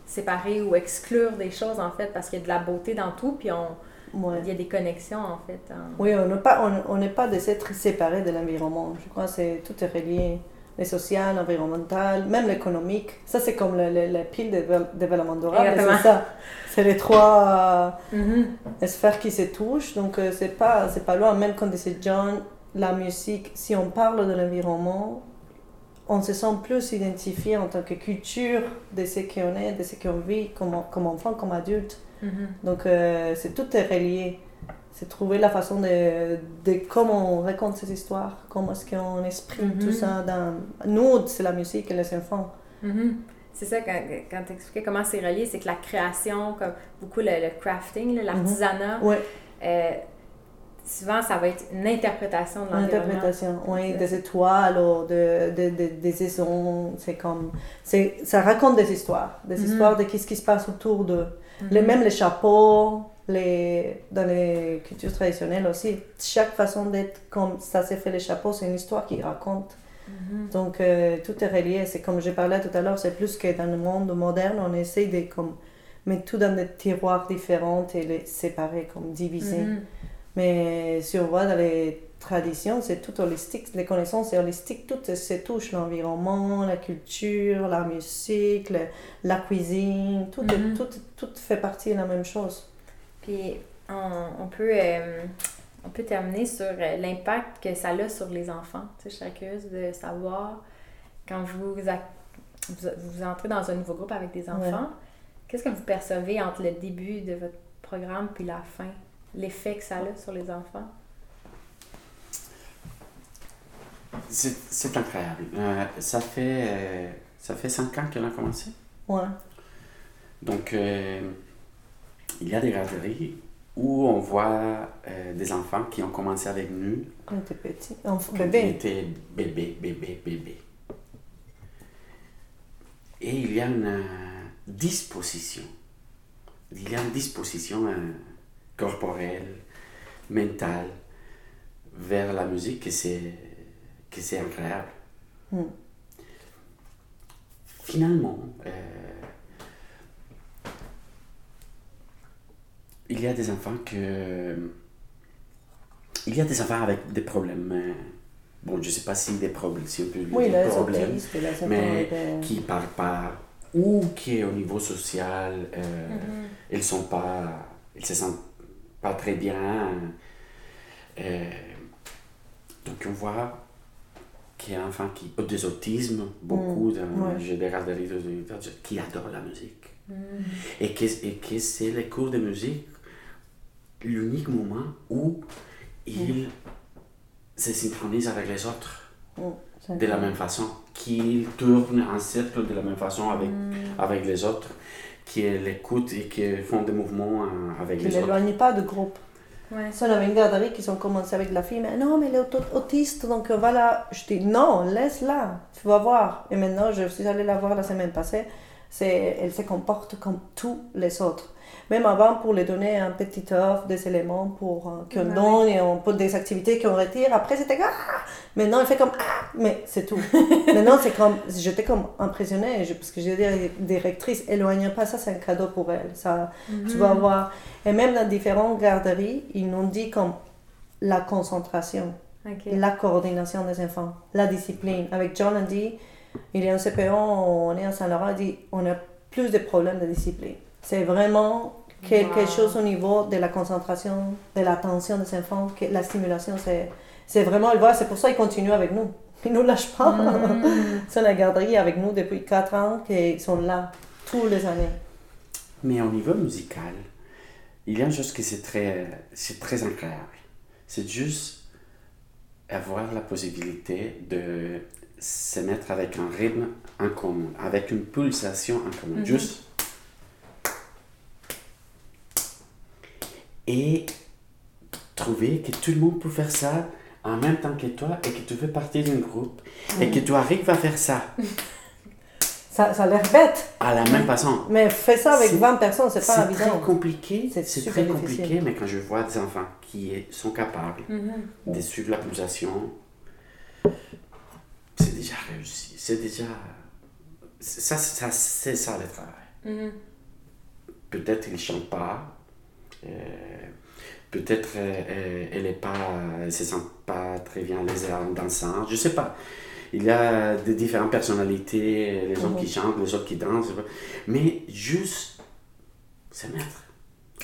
S1: séparer ou exclure des choses en fait parce qu'il y a de la beauté dans tout, puis on,
S3: Ouais.
S1: il y a des connexions en fait. en-
S3: Oui, on n'est pas, on, on pas des êtres séparés de l'environnement. Je crois que c'est, tout est relié. Le social, l'environnemental, même l'économique. Ça, c'est comme le, la pile de dével- développement durable. C'est ça. C'est les trois euh, sphères qui se touchent. Donc, euh, c'est pas, c'est pas loin. Même quand disait John, la musique, si on parle de l'environnement, on se sent plus identifié en tant que culture de ce qu'on est, de ce qu'on vit comme, comme enfant, comme adulte.
S1: Mhm.
S3: Donc, euh, c'est tout est relié. C'est trouver la façon de, de comment on raconte ces histoires, comment est-ce qu'on exprime
S1: Mhm.
S3: tout ça dans... Nous, c'est la musique et les enfants.
S1: Mhm. C'est ça, quand, quand tu expliquais comment c'est relié, c'est que la création, comme beaucoup le, le crafting, l'artisanat,
S3: Ouais,
S1: euh, souvent ça va être une interprétation de l'environnement.
S3: l'interprétation, oui, des étoiles ou de, de, de- des saisons, c'est comme... c'est Ça raconte des histoires, des
S1: Mhm.
S3: histoires de qu'est-ce qui se passe autour de...
S1: Mhm.
S3: Les, même les chapeaux, les, dans les cultures traditionnelles aussi, chaque façon d'être comme ça s'est fait les chapeaux, c'est une histoire qui raconte.
S1: Mhm.
S3: Donc euh, tout est relié. C'est comme je parlais tout à l'heure, c'est plus que dans le monde moderne, on essaye de comme, mettre tout dans des tiroirs différents et les séparer, comme diviser.
S1: Mhm.
S3: Mais si on voit dans les traditions, c'est tout holistique. Les connaissances, c'est holistique. Tout se touche. L'environnement, la culture, la musique, le- la cuisine. Tout,
S1: Mhm.
S3: tout, tout fait partie de la même chose.
S1: Puis on, on peut, euh, on peut terminer sur euh, l'impact que ça a sur les enfants. Tu sais, je serais curieuse de savoir, quand vous, vous entrez dans un nouveau groupe avec des enfants, qu'est-ce que vous percevez entre le début de votre programme puis la fin? L'effet que ça a sur les enfants?
S2: C'est c'est incroyable. Euh, ça, fait, euh, ça fait cinq ans qu'on a commencé.
S3: Ouais.
S2: Donc, euh, il y a des garderies où on voit euh, des enfants qui ont commencé avec nous
S3: Quand on était petit. Enf-
S2: quand ils
S3: bébé.
S2: étaient bébé, bébé, bébé. Et il y a une disposition. Il y a une disposition corporelle, mentale, vers la musique que c'est, que c'est incroyable.
S3: Mm.
S2: Finalement, euh, il y a des enfants que. Il y a des enfants avec des problèmes. euh, Bon, je ne sais pas si des problèmes, si on peut
S3: Oui,
S2: dire
S3: les
S2: problèmes, mais qui ne parlent pas ou qui, au niveau social, euh,
S1: Mhm.
S2: ils sont pas. Ils se sentent pas très bien. Euh, donc, on voit a un enfant qui a des autismes, beaucoup
S3: ouais.
S2: j'ai des garderies de- de- qui adorent la musique.
S1: Mhm.
S2: Et que, et que c'est les cours de musique l'unique moment où ils se synchronisent avec les autres
S3: mm,
S2: de la même façon, qu'ils tournent en cercle de la même façon avec, avec les autres, qu'ils écoutent et qu'ils font des mouvements euh, avec
S3: Qui
S2: les autres.
S3: l'éloignent pas du groupe.
S1: Ouais.
S3: Ça, on avait une garderie qui ont commencé avec la fille, mais non, mais elle est autiste, donc euh, voilà. Je dis non, laisse-la, tu vas voir. Et maintenant, je suis allée la voir la semaine passée, elle se comporte comme tous les autres. Même avant, pour lui donner un petit offre, des éléments pour euh, qu'on
S1: Ouais.
S3: donne et on pose des activités qu'on retire. Après, c'était ah! Maintenant, elle fait comme ah! Mais c'est tout. Maintenant, c'est comme, j'étais comme impressionnée, je- parce que j'ai dit directrice, éloigne pas, ça c'est un cadeau pour elle. Ça, tu vas voir. Et même dans différentes garderies, ils nous dit comme la concentration, la coordination des enfants, la discipline. Avec John, on dit, il est en CPO, on est à Saint-Laurent, il dit, on a plus de problèmes de discipline. C'est vraiment quelque
S1: Wow.
S3: chose au niveau de la concentration, de l'attention des enfants, que la stimulation, c'est, c'est vraiment, le voir, c'est pour ça qu'ils continuent avec nous. Ils ne nous lâchent pas. c'est la garderie avec nous depuis 4 ans, qu'ils sont là tous les années.
S2: Mais au niveau musical, il y a une chose qui c'est très, c'est très agréable. C'est juste avoir la possibilité de se mettre avec un rythme en commun, avec une pulsation en commun.
S1: Mhm.
S2: Juste. Et trouver que tout le monde peut faire ça en même temps que toi et que tu fais partie d'un groupe et que tu arrives à faire ça
S3: Ça, ça a l'air bête,
S2: à la même façon.
S3: mais fais ça avec
S2: C'est-
S3: 20 personnes, c'est pas
S2: C'est très
S3: évident.
S2: compliqué,
S3: C'est
S2: très
S3: difficile.
S2: compliqué, mais quand je vois des enfants qui sont capables
S1: Mhm.
S2: de suivre la pulsation, c'est déjà réussi. C'est déjà. c'est- Ça, ça, c'est ça le travail.
S1: Mhm.
S2: Peut-être ils ne chantent pas, peut-être euh, euh, elle est pas, elle se sent pas très bien l'aise en dansant, je sais pas. Il y a des différentes personnalités, les uns qui chantent, les autres qui dansent, mais juste se mettre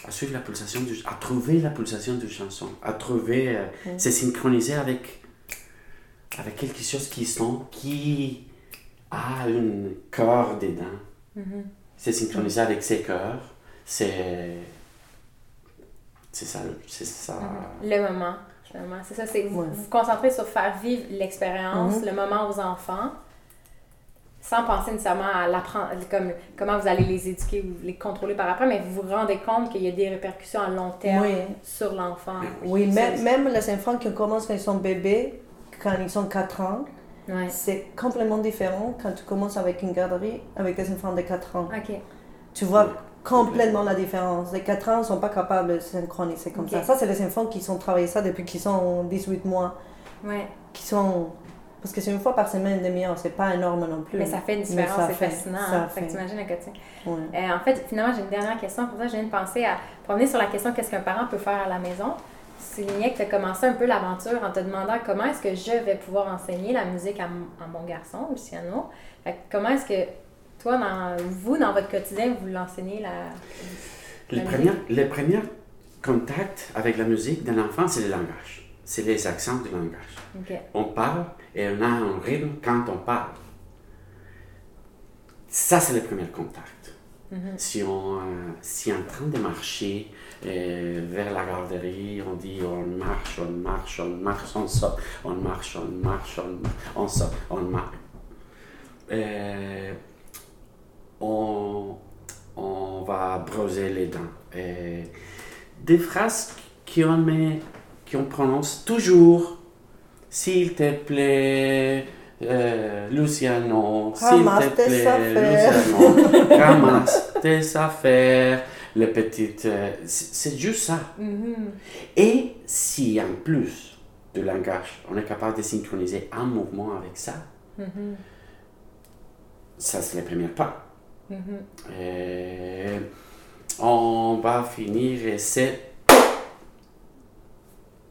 S2: à suivre la pulsation, du, à trouver la pulsation de chanson, à trouver, euh, se synchroniser avec, avec quelque chose qui sont, qui a un corps dedans.
S1: Mhm.
S2: Se synchroniser avec ses cœurs, c'est. C'est ça, c'est ça.
S1: Le moment, finalement. C'est ça, c'est vous
S3: Ouais.
S1: vous vous concentrez sur faire vivre l'expérience,
S3: Mhm.
S1: le moment aux enfants, sans penser nécessairement à l'apprendre, comme comment vous allez les éduquer ou les contrôler par après, mais vous vous rendez compte qu'il y a des répercussions à long terme
S3: Oui.
S1: sur l'enfant.
S3: Oui,
S1: Ça,
S3: même, même les enfants qui commencent quand ils sont bébés, quand ils sont 4 ans,
S1: Ouais.
S3: c'est complètement différent quand tu commences avec une garderie avec des enfants de 4 ans.
S1: Ok.
S3: Tu vois complètement la différence. Les 4 ans ne sont pas capables de synchroniser comme ça. Ça, c'est les enfants qui sont travaillés ça depuis qu'ils sont 18 mois,
S1: Ouais.
S3: qui sont... Parce que c'est une fois par semaine, demi-heure, c'est pas énorme non plus.
S1: Mais ça fait une différence, c'est fascinant.
S3: ça
S1: hein. Fait que
S3: fait.
S1: t'imagines le quotidien.
S3: Ouais.
S1: Euh, en fait, finalement, j'ai une dernière question. Pour ça, je viens de penser à revenir sur la question qu'est-ce qu'un parent peut faire à la maison? Tu soulignais que tu as commencé un peu l'aventure en te demandant comment est-ce que je vais pouvoir enseigner la musique à, mon garçon, Luciano. Fait que comment est-ce que toi, dans, vous, dans votre quotidien, vous l'enseignez la.
S2: Le premier, le premier contact avec la musique d'un enfant, c'est le langage. C'est les accents du langage. On parle et on a un rythme quand on parle. Ça, c'est le premier contact.
S1: Mhm.
S2: Si on, euh, si en train de marcher euh, vers la garderie, on dit on marche, on marche, on marche, on sort, on marche, on marche, on, on sort, on marche. Euh, on, on va brosser les dents. Euh, des phrases qu'on met, qu'on prononce toujours. S'il te plaît, euh, Luciano, s'il te plaît. Luciano, ramasse tes affaires, les petites. euh, c'est juste ça.
S1: Mhm.
S2: Et si en plus de langage, on est capable de synchroniser un mouvement avec ça,
S1: Mhm.
S2: ça c'est le premier pas. Euh, on va finir et c'est.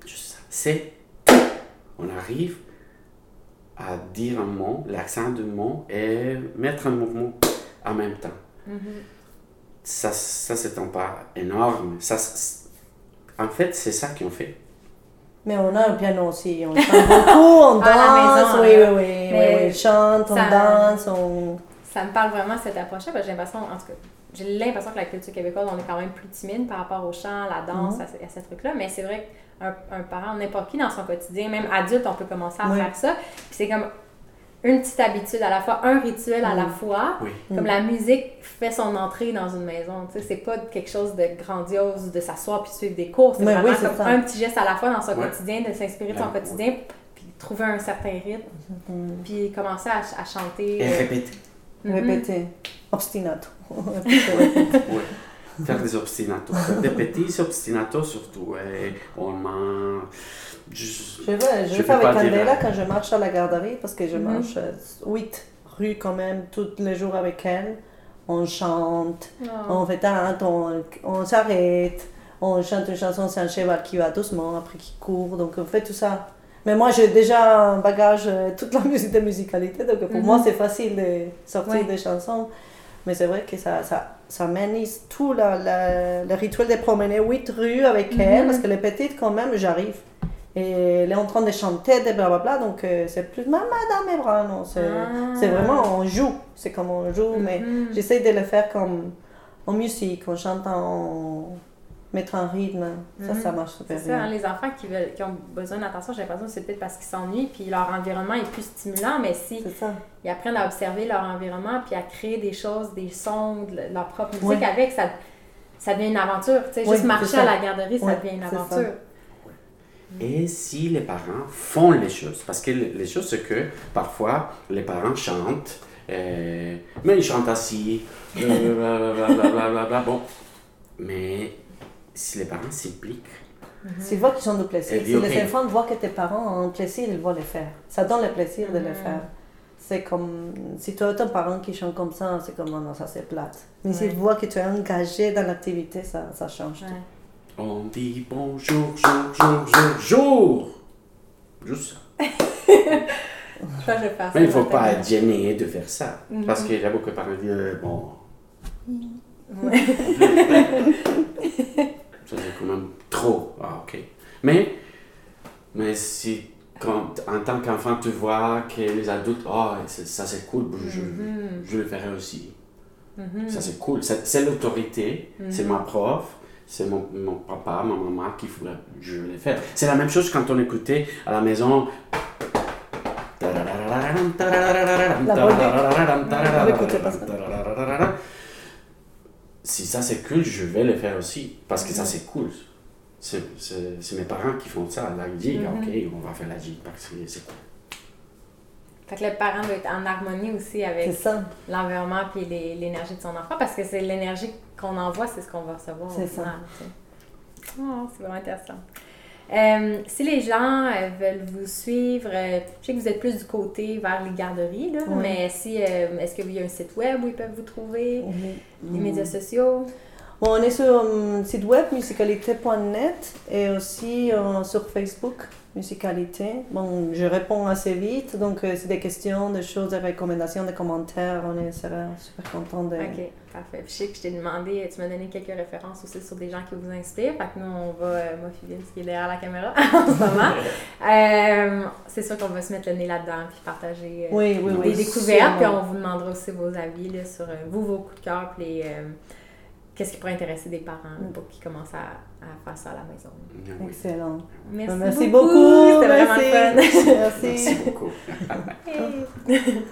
S2: Juste ça. C'est. On arrive à dire un mot, l'accent du mot et mettre un mouvement en même temps. Ça, ça c'est un pas énorme. Ça, en fait, c'est ça qu'on fait.
S3: Mais on a un piano aussi, on chante beaucoup, on danse,
S1: maison,
S3: oui,
S1: hein.
S3: oui, oui, oui, oui, chante, on
S1: ça-
S3: danse, on...
S1: Ça me parle vraiment cette approche-là, parce que j'ai l'impression, en tout cas, j'ai l'impression que la culture québécoise, on est quand même plus timide par rapport au chant, la danse,
S3: Mhm.
S1: à, ce- à ces trucs-là, mais c'est vrai qu'un un parent, n'importe qui dans son quotidien, même adulte, on peut commencer à
S3: Oui.
S1: faire ça. Puis c'est comme une petite habitude à la fois, un rituel à la
S3: Mhm.
S1: fois.
S2: Oui.
S1: Comme
S3: Mm.
S1: la musique fait son entrée dans une maison, tu sais, c'est pas quelque chose de grandiose de s'asseoir puis suivre des cours, c'est
S3: Mais
S1: vraiment
S3: oui,
S1: comme
S3: ça.
S1: un petit geste à la fois dans son
S2: Ouais.
S1: quotidien, de s'inspirer de son
S2: Ouais.
S1: quotidien, puis trouver un certain rythme, puis commencer à, à chanter.
S2: Et
S1: euh,
S2: répéter.
S1: Mhm.
S3: Répéter. Obstinato.
S2: Oui. Faire des obstinatos. Des petits obstinatos surtout. Et on mange. juste-
S3: Je vais, je
S2: Je
S3: fais avec
S2: dire,
S3: Candela
S2: euh,
S3: quand je marche à la garderie parce que je
S1: Mhm.
S3: marche 8 rues quand même tous les jours avec elle. On chante,
S1: Oh.
S3: on fait tente, on, on s'arrête, on chante une chanson, c'est un cheval qui va doucement, après qui court, donc on fait tout ça. Mais moi j'ai déjà un bagage, euh, toute la musique de musicalité, donc pour
S1: Mhm.
S3: moi c'est facile de sortir
S1: Ouais.
S3: des chansons. Mais c'est vrai que ça, ça, ça mènise tout la- la- le rituel de promener 8 rues avec
S1: Mhm.
S3: elle, parce que les petites quand même, j'arrive. Et elle est en train de chanter, de blablabla, donc euh, c'est plus maman dans mes bras, non, c'est
S1: Ah.
S3: c'est vraiment, on joue, c'est comme on joue, mais
S1: Mhm.
S3: j'essaie de le faire comme en musique, en chantant, mettre un rythme, ça,
S1: Mhm.
S3: ça marche super
S1: C'est ça, hein,
S3: bien.
S1: les enfants qui, veulent, qui ont besoin d'attention, j'ai l'impression que c'est peut-être parce qu'ils s'ennuient, puis leur environnement est plus stimulant, mais si
S3: ça.
S1: ils apprennent à observer leur environnement, puis à créer des choses, des sons, de leur propre musique
S3: Ouais.
S1: avec, ça, ça devient une aventure. Tu sais,
S3: Oui,
S1: juste marcher
S3: ça.
S1: à la garderie, ça
S3: Ouais,
S1: devient une
S3: ça.
S1: aventure.
S2: Et si les parents font les choses, parce que les choses, c'est que parfois les parents chantent, euh, mais ils chantent assis, euh, blablabla, bon. Mais si les parents s'impliquent,
S3: C'est voient qu'ils ont du plaisir. Si les enfants voient que tes parents ont plaisir, ils vont le faire. Ça donne le plaisir de le
S1: Mhm.
S3: faire. C'est comme, si tu as un parent qui chante comme ça, c'est comme, oh non, ça c'est plate. Mais
S1: Ouais.
S3: s'ils voient que tu es engagé dans l'activité, ça, ça change tout.
S1: Ouais.
S2: on dit bonjour, jour, jour, jour, jour. Juste ça.
S1: Je.
S2: Mais il ne faut pas être gêné de faire ça.
S1: Mhm.
S2: Parce qu'il y a beaucoup de parents qui disent, bon,
S1: Ouais.
S2: Ça, c'est quand même trop. Ah, ok. Mais, mais si, quand, en tant qu'enfant, tu vois que les adultes, c'est- ça c'est cool, je,
S1: Mhm.
S2: je le ferai aussi.
S1: Mhm.
S2: Ça c'est cool. C'est c'est l'autorité, c'est ma prof, c'est mon, mon papa, ma maman qui voulait, je vais le faire. C'est la même chose quand on écoutait à la maison.
S3: On l'écoutait pas ça.
S2: Si ça c'est cool, je vais le faire aussi. Parce que ça c'est cool. C'est c'est- c'est mes parents qui font ça, la jig.
S1: Mhm.
S2: Ok, on va faire la jig parce que c'est cool.
S1: Fait que le parent doit être en harmonie aussi avec
S3: ça.
S1: l'environnement puis les- l'énergie de son enfant parce que c'est l'énergie qu'on envoie, c'est ce qu'on va recevoir.
S3: C'est
S1: au
S3: ça.
S1: Oh, c'est vraiment intéressant. Euh, si les gens euh, veulent vous suivre, euh, je sais que vous êtes plus du côté vers les garderies, là,
S3: Oui.
S1: mais si, est-ce qu'il y a un site web où ils peuvent vous trouver?
S3: Mhm.
S1: Les médias sociaux?
S3: Bon, on est sur le site web musicalité.net et aussi sur Facebook Musicalité. Bon, je réponds assez vite, donc euh, c'est des questions, des choses, des recommandations, des commentaires, on est sera super content de...
S1: Ok, parfait. Puis je sais que je t'ai demandé, tu m'as donné quelques références aussi sur des gens qui vous inspirent. Fait que nous, on va, euh, moi, Philippe, qui est derrière la caméra en ce moment. Euh, c'est sûr qu'on va se mettre le nez là-dedans puis partager euh,
S3: Oui,
S1: des découvertes. Puis on vous demandera aussi vos avis là, sur euh, vous, vos coups de cœur, puis les, euh, qu'est-ce qui pourrait intéresser des parents
S3: Mm.
S1: pour qu'ils commencent à, à faire ça à la maison?
S2: Oui.
S3: Excellent.
S1: Merci,
S3: Merci
S1: beaucoup.
S3: beaucoup.
S1: C'était vraiment fun.
S2: Merci
S3: Merci.
S2: beaucoup.
S1: Hey.